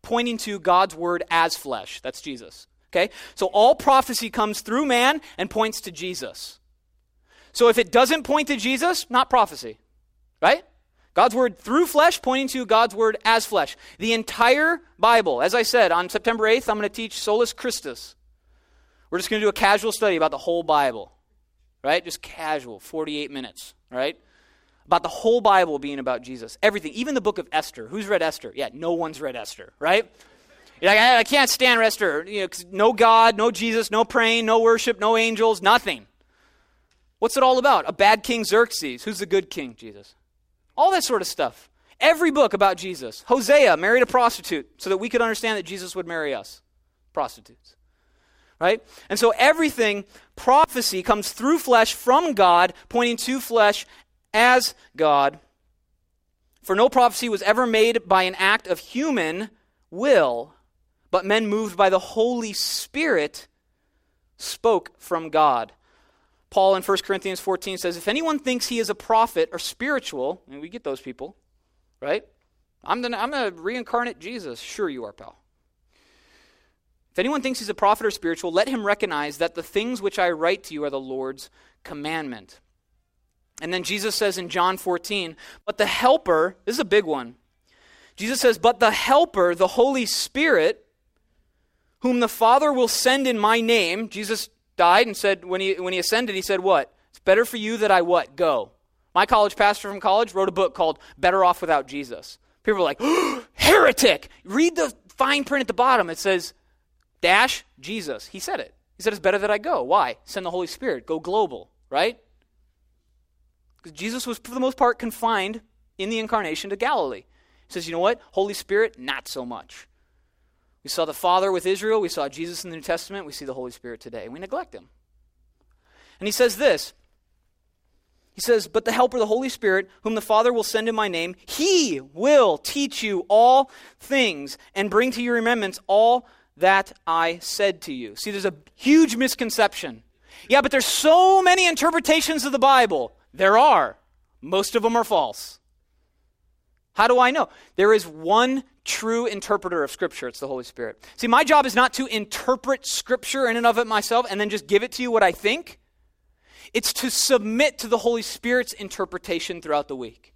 [SPEAKER 1] pointing to God's word as flesh. That's Jesus. Okay? So all prophecy comes through man and points to Jesus. So if it doesn't point to Jesus, not prophecy. Right? God's word through flesh, pointing to God's word as flesh. The entire Bible, as I said, on September 8th, I'm going to teach Solus Christus. We're just going to do a casual study about the whole Bible, right? Just casual, 48 minutes, right? About the whole Bible being about Jesus. Everything, even the book of Esther. Who's read Esther? Yeah, no one's read Esther, right? You're like, I can't stand Esther. You know, no God, no Jesus, no praying, no worship, no angels, nothing. What's it all about? A bad king Xerxes. Who's the good king? Jesus. All that sort of stuff. Every book about Jesus. Hosea married a prostitute so that we could understand that Jesus would marry us. Prostitutes. Right? And so everything, prophecy, comes through flesh from God, pointing to flesh as God. For no prophecy was ever made by an act of human will, but men moved by the Holy Spirit spoke from God. Paul in 1 Corinthians 14 says, If anyone thinks he is a prophet or spiritual, and we get those people, right? I'm the, I'm reincarnate Jesus. Sure, you are, pal. If anyone thinks he's a prophet or spiritual, let him recognize that the things which I write to you are the Lord's commandment. And then Jesus says in John 14, But the Helper, this is a big one. Jesus says, But the Helper, the Holy Spirit, whom the Father will send in my name, Jesus died and said, when he, when he ascended, he said, What? It's better for you that I what? Go. My college pastor from college wrote a book called Better Off Without Jesus. People are like, oh, heretic! Read the fine print at the bottom. It says, dash Jesus. He said it. He said, It's better that I go. Why? Send the Holy Spirit. Go global, right? Because Jesus was, for the most part, confined in the incarnation to Galilee. He says, You know what? Holy Spirit, not so much. We saw the Father with Israel. We saw Jesus in the New Testament. We see the Holy Spirit today. We neglect him. And he says this He says, But the Helper, the Holy Spirit, whom the Father will send in my name, he will teach you all things and bring to your remembrance all that I said to you. See, there's a huge misconception. Yeah, but there's so many interpretations of the Bible. There are. Most of them are false. How do I know? There is one true interpreter of Scripture. It's the Holy Spirit. See, my job is not to interpret Scripture in and of it myself and then just give it to you what I think. It's to submit to the Holy Spirit's interpretation throughout the week.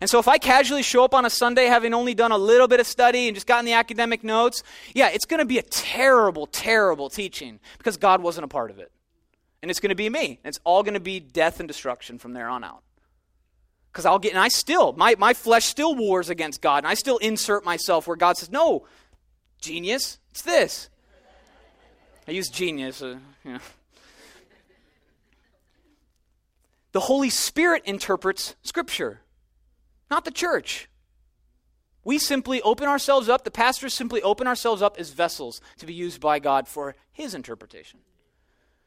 [SPEAKER 1] And so if I casually show up on a Sunday having only done a little bit of study and just gotten the academic notes, yeah, it's going to be a terrible, terrible teaching because God wasn't a part of it. And it's going to be me. It's all going to be death and destruction from there on out. Because I'll get, and I still, my, my flesh still wars against God, and I still insert myself where God says, no, genius, it's this. I use genius. Uh, know. The Holy Spirit interprets Scripture not the church. We simply open ourselves up, the pastors simply open ourselves up as vessels to be used by God for His interpretation.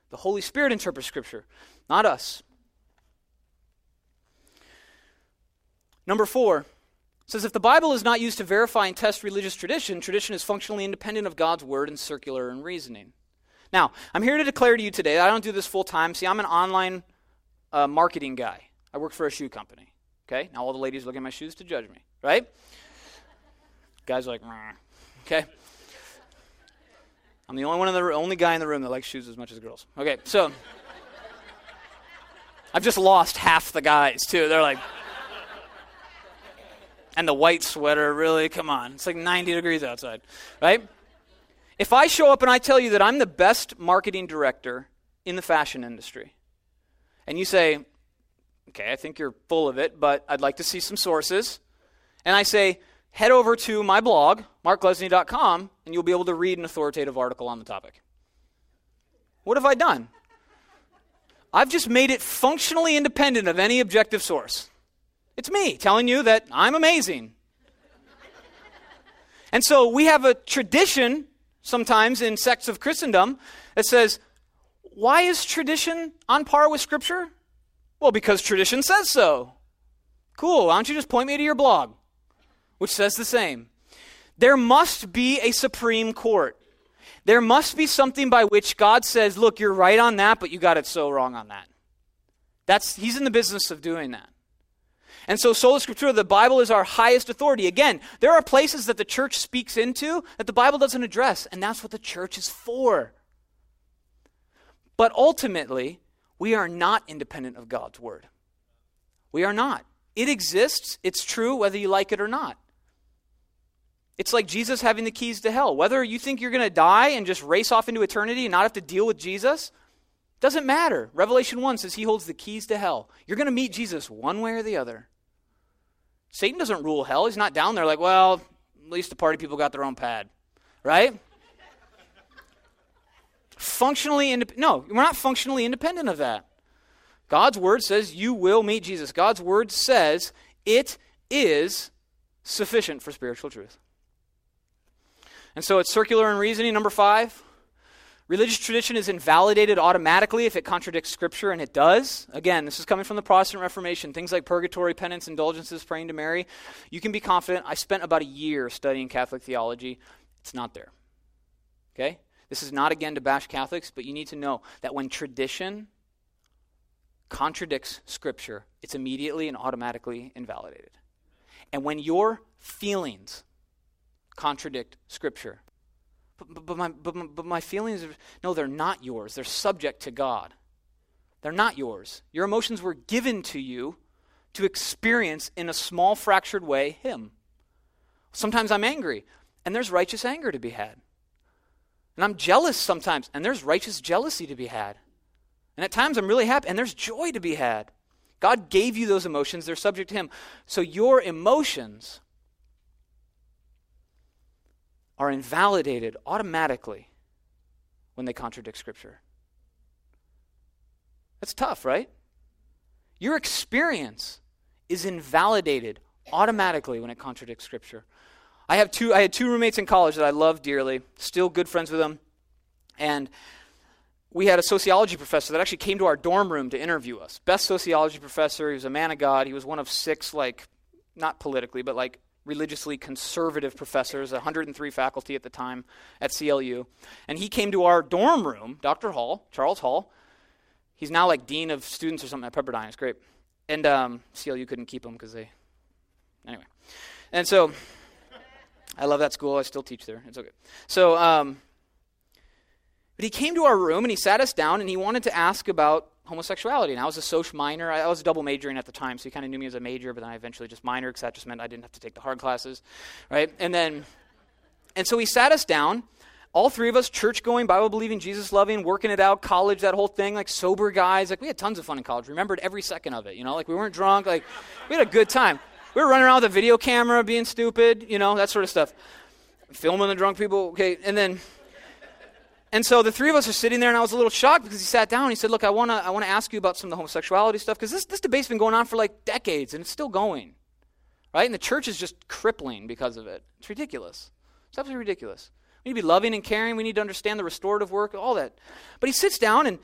[SPEAKER 1] The Holy Spirit interprets Scripture, not us. Number four says if the Bible is not used to verify and test religious tradition, tradition is functionally independent of God's word and circular in reasoning. Now, I'm here to declare to you today, I don't do this full time. See, I'm an online uh, marketing guy. I work for a shoe company. Okay? Now all the ladies look at my shoes to judge me, right? Guys are like, okay? I'm the only one in the only guy in the room that likes shoes as much as girls. Okay, so I've just lost half the guys too. They're like, and the white sweater, really? Come on, it's like 90 degrees outside, right? If I show up and I tell you that I'm the best marketing director in the fashion industry, and you say, Okay, I think you're full of it, but I'd like to see some sources. And I say, head over to my blog, marklesney.com, and you'll be able to read an authoritative article on the topic. What have I done? I've just made it functionally independent of any objective source. It's me telling you that I'm amazing. and so we have a tradition sometimes in sects of Christendom that says, why is tradition on par with Scripture? Well, because tradition says so. Cool. Why don't you just point me to your blog, which says the same? There must be a supreme court. There must be something by which God says, look, you're right on that, but you got it so wrong on that. That's, he's in the business of doing that. And so, sola scriptura, the Bible is our highest authority. Again, there are places that the church speaks into that the Bible doesn't address, and that's what the church is for. But ultimately, we are not independent of God's word. We are not. It exists, it's true, whether you like it or not. It's like Jesus having the keys to hell. Whether you think you're going to die and just race off into eternity and not have to deal with Jesus, doesn't matter. Revelation 1 says he holds the keys to hell. You're going to meet Jesus one way or the other. Satan doesn't rule hell. He's not down there like, well, at least the party people got their own pad, right? functionally independent. No, we're not functionally independent of that. God's word says you will meet Jesus. God's word says it is sufficient for spiritual truth. And so it's circular in reasoning. Number five, religious tradition is invalidated automatically if it contradicts Scripture, and it does. Again, this is coming from the Protestant Reformation. Things like purgatory, penance, indulgences, praying to Mary. You can be confident. I spent about a year studying Catholic theology. It's not there. Okay? This is not again to bash Catholics, but you need to know that when tradition contradicts Scripture, it's immediately and automatically invalidated. And when your feelings contradict Scripture, but, but, my, but, my, but my feelings, are, no, they're not yours. They're subject to God. They're not yours. Your emotions were given to you to experience in a small, fractured way Him. Sometimes I'm angry, and there's righteous anger to be had. And I'm jealous sometimes, and there's righteous jealousy to be had. And at times I'm really happy, and there's joy to be had. God gave you those emotions, they're subject to Him. So your emotions are invalidated automatically when they contradict Scripture. That's tough, right? Your experience is invalidated automatically when it contradicts Scripture. I have two. I had two roommates in college that I love dearly. Still good friends with them, and we had a sociology professor that actually came to our dorm room to interview us. Best sociology professor. He was a man of God. He was one of six, like, not politically, but like religiously conservative professors, 103 faculty at the time at CLU. And he came to our dorm room, Dr. Hall, Charles Hall. He's now like dean of students or something at Pepperdine. It's great. And um, CLU couldn't keep him because they. Anyway. And so I love that school. I still teach there. It's okay. So, um, but he came to our room and he sat us down and he wanted to ask about homosexuality. And I was a social minor. I was double majoring at the time, so he kind of knew me as a major, but then I eventually just minor because that just meant I didn't have to take the hard classes, right? And then, and so he sat us down. All three of us, church going, Bible believing, Jesus loving, working it out, college, that whole thing, like sober guys. Like we had tons of fun in college. Remembered every second of it, you know. Like we weren't drunk. Like we had a good time. We were running around with a video camera, being stupid, you know, that sort of stuff. Filming the drunk people. Okay, and then and so the three of us are sitting there, and I was a little shocked because he sat down and he said, Look, I want to I wanna ask you about some of the homosexuality stuff because this, this debate's been going on for like decades and it's still going. Right? And the church is just crippling because of it. It's ridiculous. It's absolutely ridiculous. We need to be loving and caring. We need to understand the restorative work, all that. But he sits down and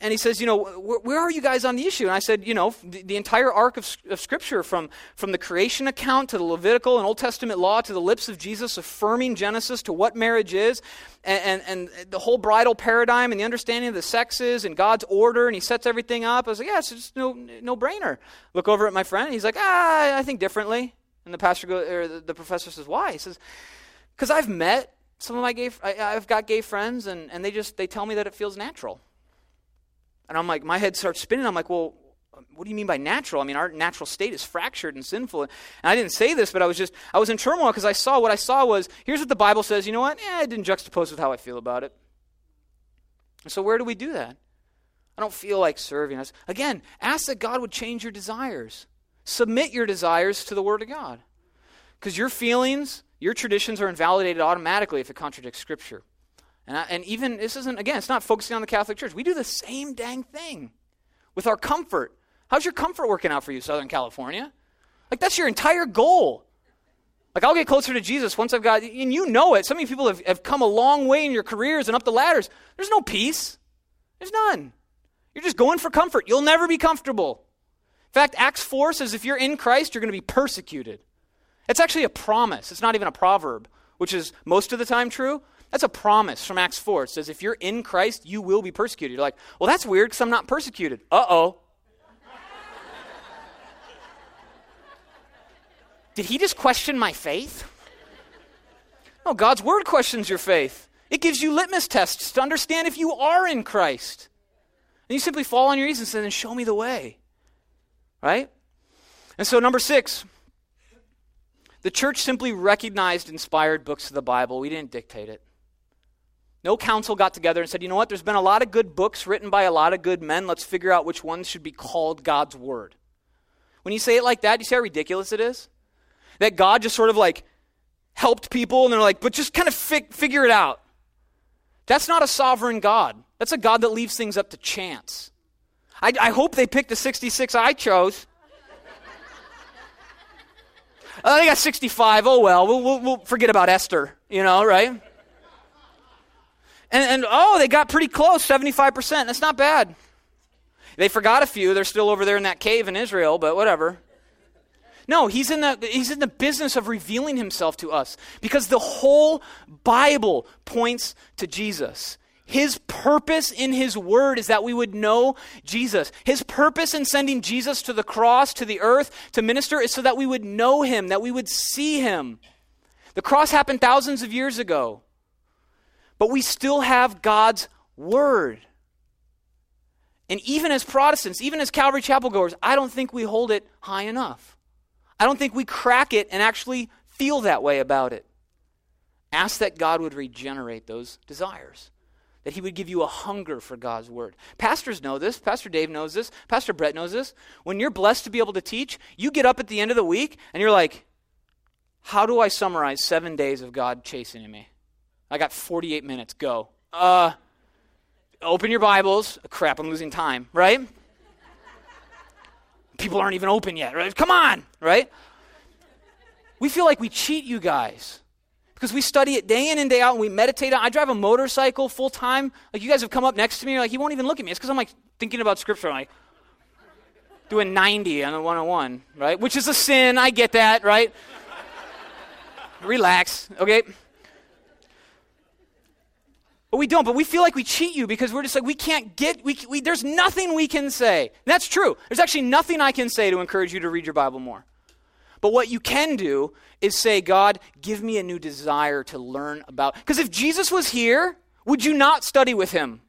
[SPEAKER 1] and he says, you know, where, are you guys on the issue? And I said, you know, the, entire arc of, Scripture, from, from the creation account to the Levitical and Old Testament law to the lips of Jesus affirming Genesis to what marriage is, and, and, and the whole bridal paradigm and the understanding of the sexes and God's order, and he sets everything up. I was like, yeah, it's just no, no brainer. Look over at my friend, and he's like, ah, I think differently. And the pastor or the, the professor says, why? He says, because I've met some of my gay, I, I've got gay friends, and, and they just, they tell me that it feels natural. And I'm like, my head starts spinning. I'm like, well, what do you mean by natural? I mean, our natural state is fractured and sinful. And I didn't say this, but I was just, I was in turmoil because I saw what I saw was here's what the Bible says. You know what? Yeah, I didn't juxtapose with how I feel about it. So where do we do that? I don't feel like serving us. Again, ask that God would change your desires. Submit your desires to the Word of God. Because your feelings, your traditions are invalidated automatically if it contradicts Scripture. And, I, and even, this isn't, again, it's not focusing on the Catholic Church. We do the same dang thing with our comfort. How's your comfort working out for you, Southern California? Like, that's your entire goal. Like, I'll get closer to Jesus once I've got, and you know it. So many people have, have come a long way in your careers and up the ladders. There's no peace, there's none. You're just going for comfort. You'll never be comfortable. In fact, Acts 4 says if you're in Christ, you're going to be persecuted. It's actually a promise, it's not even a proverb, which is most of the time true. That's a promise from Acts 4. It says, if you're in Christ, you will be persecuted. You're like, well, that's weird because I'm not persecuted. Uh oh. Did he just question my faith? No, God's word questions your faith. It gives you litmus tests to understand if you are in Christ. And you simply fall on your knees and say, then show me the way. Right? And so, number six, the church simply recognized inspired books of the Bible. We didn't dictate it. No council got together and said, you know what, there's been a lot of good books written by a lot of good men. Let's figure out which ones should be called God's Word. When you say it like that, you see how ridiculous it is? That God just sort of like helped people and they're like, but just kind of figure it out. That's not a sovereign God. That's a God that leaves things up to chance. I, I hope they picked the 66 I chose. I they got 65. Oh, well, we'll, we'll, we'll forget about Esther, you know, right? And, and oh, they got pretty close, 75%. That's not bad. They forgot a few. They're still over there in that cave in Israel, but whatever. No, he's in the he's in the business of revealing himself to us because the whole Bible points to Jesus. His purpose in his word is that we would know Jesus. His purpose in sending Jesus to the cross, to the earth, to minister is so that we would know him, that we would see him. The cross happened thousands of years ago. But we still have God's Word. And even as Protestants, even as Calvary Chapel goers, I don't think we hold it high enough. I don't think we crack it and actually feel that way about it. Ask that God would regenerate those desires, that He would give you a hunger for God's Word. Pastors know this. Pastor Dave knows this. Pastor Brett knows this. When you're blessed to be able to teach, you get up at the end of the week and you're like, how do I summarize seven days of God chasing me? I got 48 minutes. Go. uh, open your Bibles. Crap, I'm losing time, right? People aren't even open yet, right? Come on, right? We feel like we cheat you guys because we study it day in and day out and we meditate on I drive a motorcycle full time. Like you guys have come up next to me, like he won't even look at me. It's because I'm like thinking about scripture. I'm like doing 90 on the 101, right? Which is a sin. I get that, right? Relax, okay? But we don't. But we feel like we cheat you because we're just like, we can't get, we, we, there's nothing we can say. And that's true. There's actually nothing I can say to encourage you to read your Bible more. But what you can do is say, God, give me a new desire to learn about. Because if Jesus was here, would you not study with him?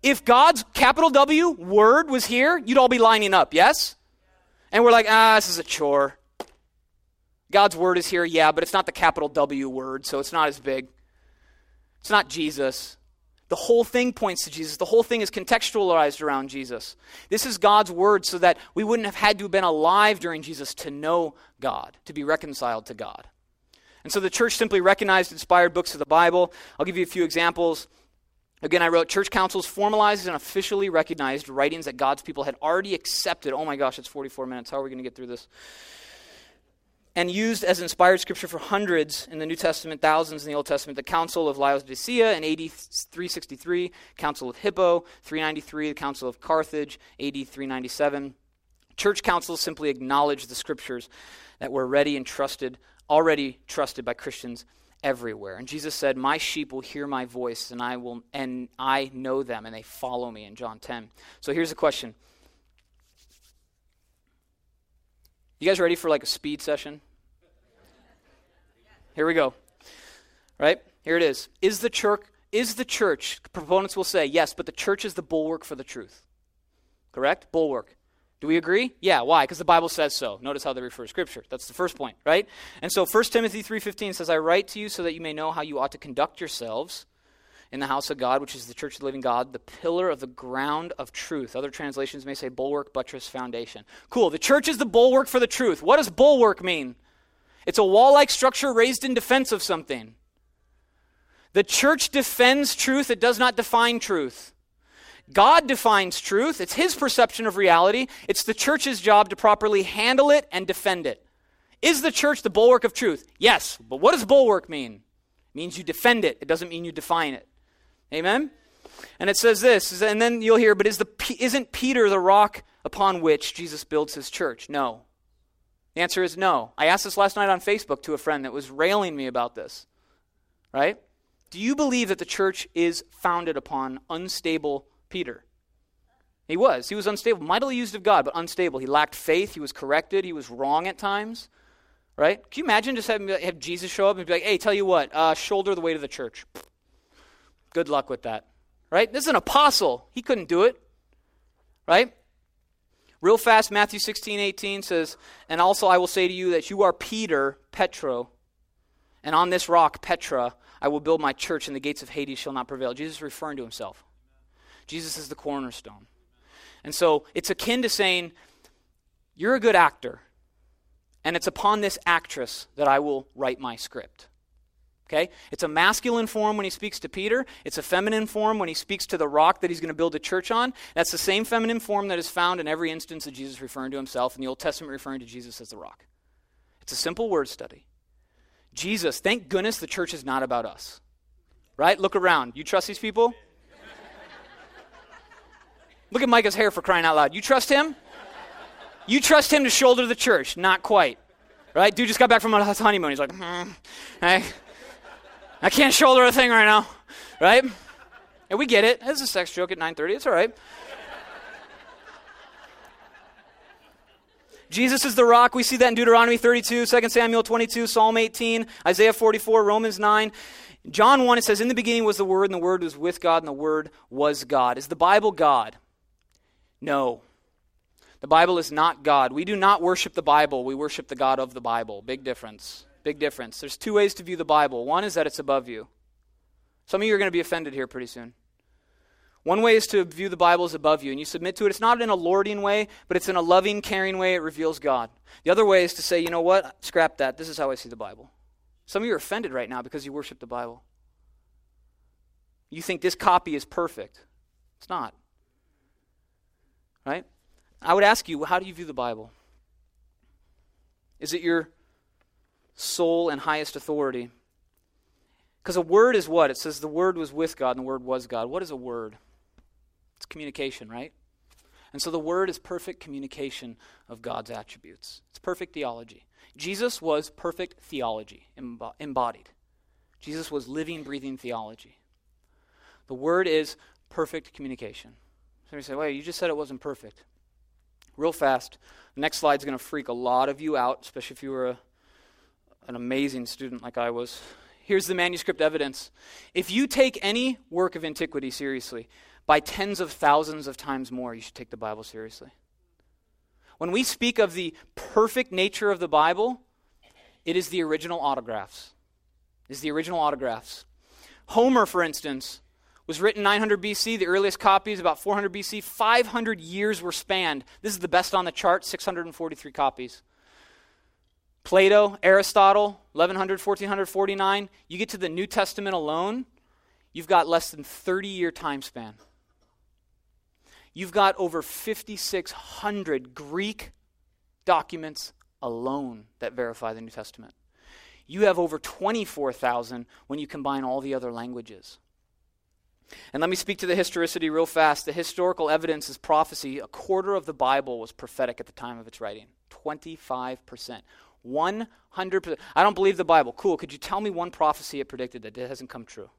[SPEAKER 1] If God's capital W word was here, you'd all be lining up, yes? And we're like, ah, this is a chore. God's word is here, yeah, but it's not the capital W word, so it's not as big. It's not Jesus. The whole thing points to Jesus. The whole thing is contextualized around Jesus. This is God's word so that we wouldn't have had to have been alive during Jesus to know God, to be reconciled to God. And so the church simply recognized inspired books of the Bible. I'll give you a few examples. Again, I wrote church councils formalized and officially recognized writings that God's people had already accepted. Oh my gosh, it's 44 minutes. How are we going to get through this? And used as inspired scripture for hundreds in the New Testament, thousands in the Old Testament. The Council of Laodicea in AD 363, Council of Hippo 393, the Council of Carthage AD 397. Church councils simply acknowledge the scriptures that were ready and trusted, already trusted by Christians everywhere. And Jesus said, "My sheep will hear my voice, and I will, and I know them, and they follow me." In John 10. So here's the question: You guys ready for like a speed session? Here we go. Right? Here it is. Is the church is the church proponents will say, yes, but the church is the bulwark for the truth. Correct? Bulwark. Do we agree? Yeah, why? Because the Bible says so. Notice how they refer to scripture. That's the first point, right? And so 1 Timothy 3:15 says, "I write to you so that you may know how you ought to conduct yourselves in the house of God, which is the church of the living God, the pillar of the ground of truth." Other translations may say bulwark, buttress, foundation. Cool. The church is the bulwark for the truth. What does bulwark mean? It's a wall like structure raised in defense of something. The church defends truth, it does not define truth. God defines truth, it's his perception of reality. It's the church's job to properly handle it and defend it. Is the church the bulwark of truth? Yes, but what does bulwark mean? It means you defend it, it doesn't mean you define it. Amen? And it says this, and then you'll hear, but is the, isn't Peter the rock upon which Jesus builds his church? No. The answer is no. I asked this last night on Facebook to a friend that was railing me about this. Right? Do you believe that the church is founded upon unstable Peter? He was. He was unstable, mightily used of God, but unstable. He lacked faith. He was corrected. He was wrong at times. Right? Can you imagine just having have Jesus show up and be like, "Hey, tell you what, uh, shoulder the weight of the church." Good luck with that. Right? This is an apostle. He couldn't do it. Right? Real fast, Matthew 16, 18 says, And also I will say to you that you are Peter, Petro, and on this rock, Petra, I will build my church, and the gates of Hades shall not prevail. Jesus is referring to himself. Jesus is the cornerstone. And so it's akin to saying, You're a good actor, and it's upon this actress that I will write my script. Okay? It's a masculine form when he speaks to Peter. It's a feminine form when he speaks to the rock that he's going to build a church on. That's the same feminine form that is found in every instance of Jesus referring to himself in the Old Testament referring to Jesus as the rock. It's a simple word study. Jesus, thank goodness the church is not about us. Right? Look around. You trust these people? Look at Micah's hair for crying out loud. You trust him? You trust him to shoulder the church? Not quite. Right? Dude just got back from a honeymoon. He's like, hmm. Hey. I can't shoulder a thing right now, right? And we get it. It's a sex joke at 9:30. It's all right. Jesus is the rock. We see that in Deuteronomy 32, 2 Samuel 22, Psalm 18, Isaiah 44, Romans 9. John 1, it says, In the beginning was the Word, and the Word was with God, and the Word was God. Is the Bible God? No. The Bible is not God. We do not worship the Bible, we worship the God of the Bible. Big difference. Big difference. There's two ways to view the Bible. One is that it's above you. Some of you are going to be offended here pretty soon. One way is to view the Bible as above you, and you submit to it. It's not in a lording way, but it's in a loving, caring way. It reveals God. The other way is to say, you know what? Scrap that. This is how I see the Bible. Some of you are offended right now because you worship the Bible. You think this copy is perfect. It's not. Right? I would ask you, how do you view the Bible? Is it your sole and highest authority? Because a word is what? It says the word was with God and the word was God. What is a word? It's communication, right? And so the word is perfect communication of God's attributes. It's perfect theology. Jesus was perfect theology embodied. Jesus was living, breathing theology. The word is perfect communication. Somebody say, wait, you just said it wasn't perfect. Real fast. The next is going to freak a lot of you out, especially if you were a, an amazing student like I was. Here's the manuscript evidence. If you take any work of antiquity seriously, by tens of thousands of times more, you should take the Bible seriously. When we speak of the perfect nature of the Bible, it is the original autographs. It is the original autographs. Homer, for instance, was written 900 BC. The earliest copies about 400 BC. 500 years were spanned. This is the best on the chart, 643 copies. Plato, Aristotle, 1100, 1449. You get to the New Testament alone, you've got less than 30 year time span. You've got over 5,600 Greek documents alone that verify the New Testament. You have over 24,000 when you combine all the other languages. And let me speak to the historicity real fast. The historical evidence is prophecy. A quarter of the Bible was prophetic at the time of its writing. 25%. 100%. I don't believe the Bible. Cool. Could you tell me one prophecy it predicted that hasn't come true?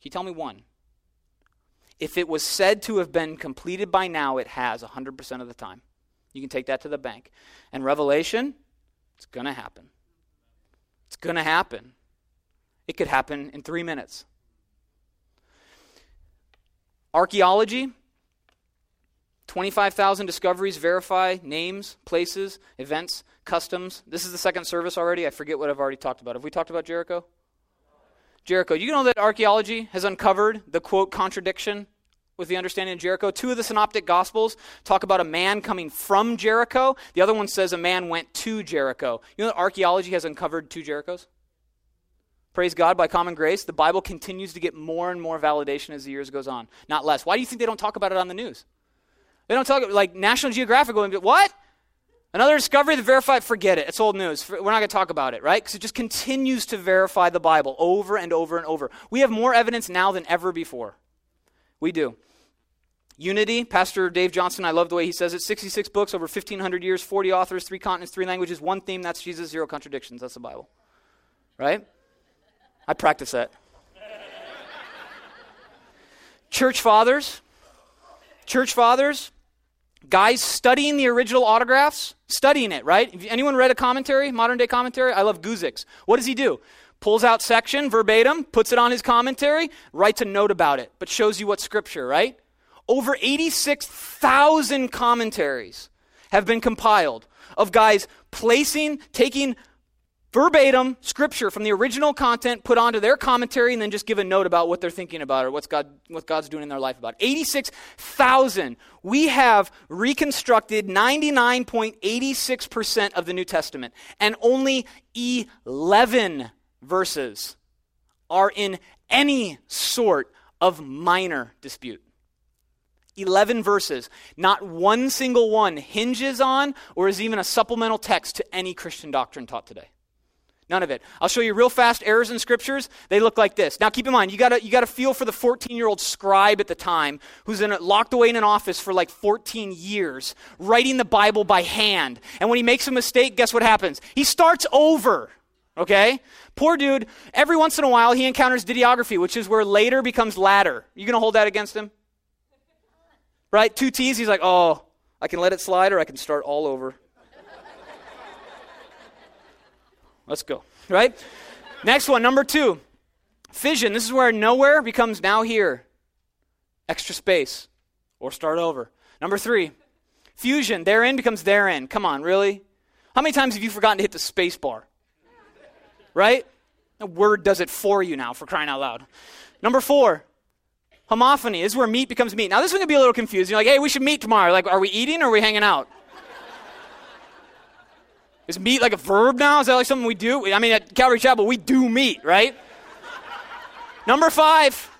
[SPEAKER 1] Can you tell me one? If it was said to have been completed by now, it has 100% of the time. You can take that to the bank. And Revelation, it's going to happen. It's going to happen. It could happen in three minutes. Archaeology 25,000 discoveries verify names, places, events, customs. This is the second service already. I forget what I've already talked about. Have we talked about Jericho? Jericho. You know that archaeology has uncovered the quote contradiction with the understanding of Jericho. Two of the synoptic gospels talk about a man coming from Jericho. The other one says a man went to Jericho. You know that archaeology has uncovered two Jerichos? Praise God, by common grace, the Bible continues to get more and more validation as the years goes on, not less. Why do you think they don't talk about it on the news? They don't talk like National Geographic going, what? Another discovery that verified, forget it. It's old news. We're not going to talk about it, right? Because it just continues to verify the Bible over and over and over. We have more evidence now than ever before. We do. Unity, Pastor Dave Johnson, I love the way he says it 66 books, over 1,500 years, 40 authors, three continents, three languages, one theme that's Jesus, zero contradictions. That's the Bible. Right? I practice that. Church fathers, church fathers, guys studying the original autographs, studying it, right? anyone read a commentary, modern day commentary? I love Guzik's. What does he do? Pulls out section verbatim, puts it on his commentary, writes a note about it, but shows you what scripture, right? Over 86,000 commentaries have been compiled of guys placing, taking verbatim scripture from the original content put onto their commentary and then just give a note about what they're thinking about or what's God, what God's doing in their life about. 86,000. We have reconstructed 99.86% of the New Testament, and only 11 verses are in any sort of minor dispute. 11 verses. Not one single one hinges on or is even a supplemental text to any Christian doctrine taught today. None of it. I'll show you real fast errors in scriptures. They look like this. Now keep in mind, you gotta you gotta feel for the 14-year-old scribe at the time who's in a, locked away in an office for like 14 years, writing the Bible by hand. And when he makes a mistake, guess what happens? He starts over. Okay? Poor dude, every once in a while he encounters dittography, which is where later becomes latter. You gonna hold that against him? Right? Two T's, he's like, oh, I can let it slide or I can start all over. Let's go. Right? Next one, number two. Fission. This is where nowhere becomes now here. Extra space. Or start over. Number three. Fusion. Therein becomes therein. Come on, really? How many times have you forgotten to hit the space bar? Right? A word does it for you now, for crying out loud. Number four. Homophony. This is where meat becomes meat. Now, this one can be a little confusing. You're like, hey, we should meet tomorrow. Like, are we eating or are we hanging out? Is meet like a verb now? Is that like something we do? I mean, at Calvary Chapel, we do meet, right? Number five,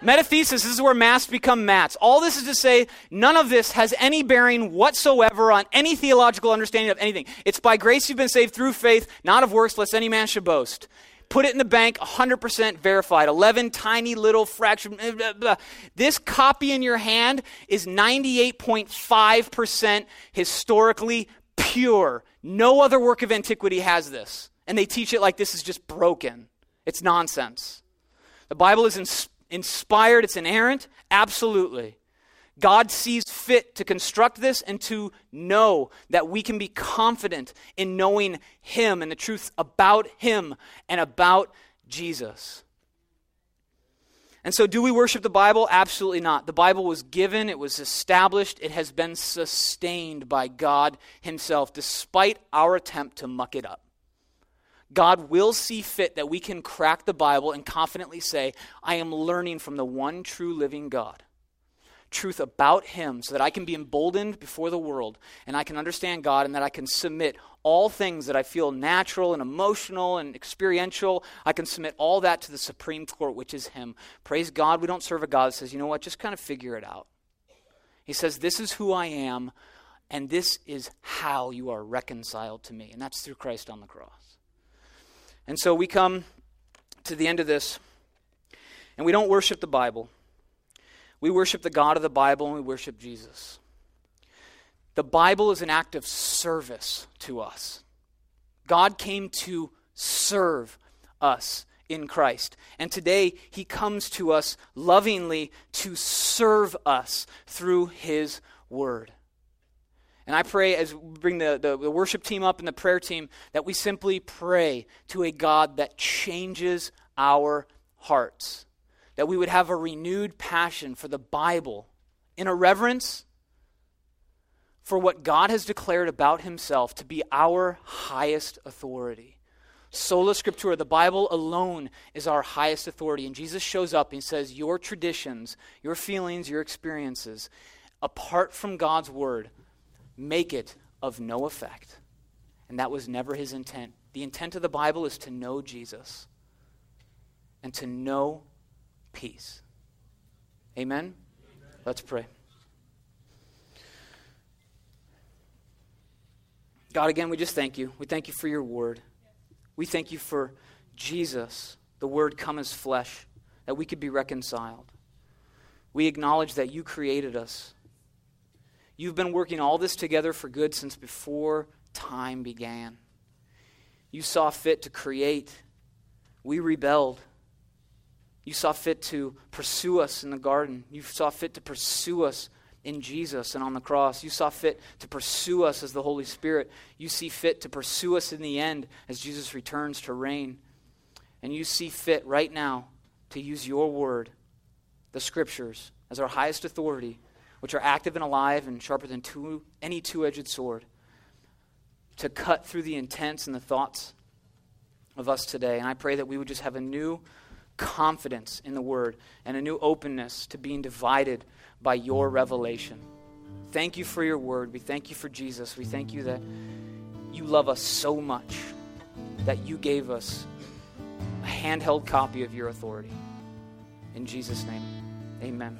[SPEAKER 1] Metathesis, this is where mass become mats. All this is to say, none of this has any bearing whatsoever on any theological understanding of anything. It's by grace you've been saved through faith, not of works, lest any man should boast. Put it in the bank, 100% verified. 11 tiny little fraction. This copy in your hand is 98.5% historically pure. No other work of antiquity has this. And they teach it like this is just broken. It's nonsense. The Bible is inspired inspired, it's inerrant? Absolutely. God sees fit to construct this and to know that we can be confident in knowing Him and the truth about Him and about Jesus. And so, do we worship the Bible? Absolutely not. The Bible was given, it was established, it has been sustained by God Himself, despite our attempt to muck it up. God will see fit that we can crack the Bible and confidently say, I am learning from the one true living God. Truth about Him so that I can be emboldened before the world and I can understand God and that I can submit all things that I feel natural and emotional and experiential. I can submit all that to the Supreme Court, which is Him. Praise God, we don't serve a God that says, you know what, just kind of figure it out. He says, This is who I am, and this is how you are reconciled to me. And that's through Christ on the cross. And so we come to the end of this, and we don't worship the Bible. We worship the God of the Bible, and we worship Jesus. The Bible is an act of service to us. God came to serve us in Christ. And today, He comes to us lovingly to serve us through His Word. And I pray as we bring the, the, the, worship team up and the prayer team that we simply pray to a God that changes our hearts. That we would have a renewed passion for the Bible in a reverence for what God has declared about himself to be our highest authority. Sola Scriptura, the Bible alone is our highest authority. And Jesus shows up and says, Your traditions, your feelings, your experiences, apart from God's word, make it of no effect. And that was never his intent. The intent of the Bible is to know Jesus and to know peace. Amen? Amen. Let's pray. God, again, we just thank you. We thank you for your word. We thank you for Jesus, the word come as flesh, that we could be reconciled. We acknowledge that you created us You've been working all this together for good since before time began. You saw fit to create. We rebelled. You saw fit to pursue us in the garden. You saw fit to pursue us in Jesus and on the cross. You saw fit to pursue us as the Holy Spirit. You see fit to pursue us in the end as Jesus returns to reign. And you see fit right now to use your word, the scriptures, as our highest authority which are active and alive and sharper than two, any two edged sword, to cut through the intents and the thoughts of us today. And I pray that we would just have a new confidence in the Word and a new openness to being divided by your revelation. Thank you for your Word. We thank you for Jesus. We thank you that you love us so much that you gave us a handheld copy of your authority. In Jesus' name, amen.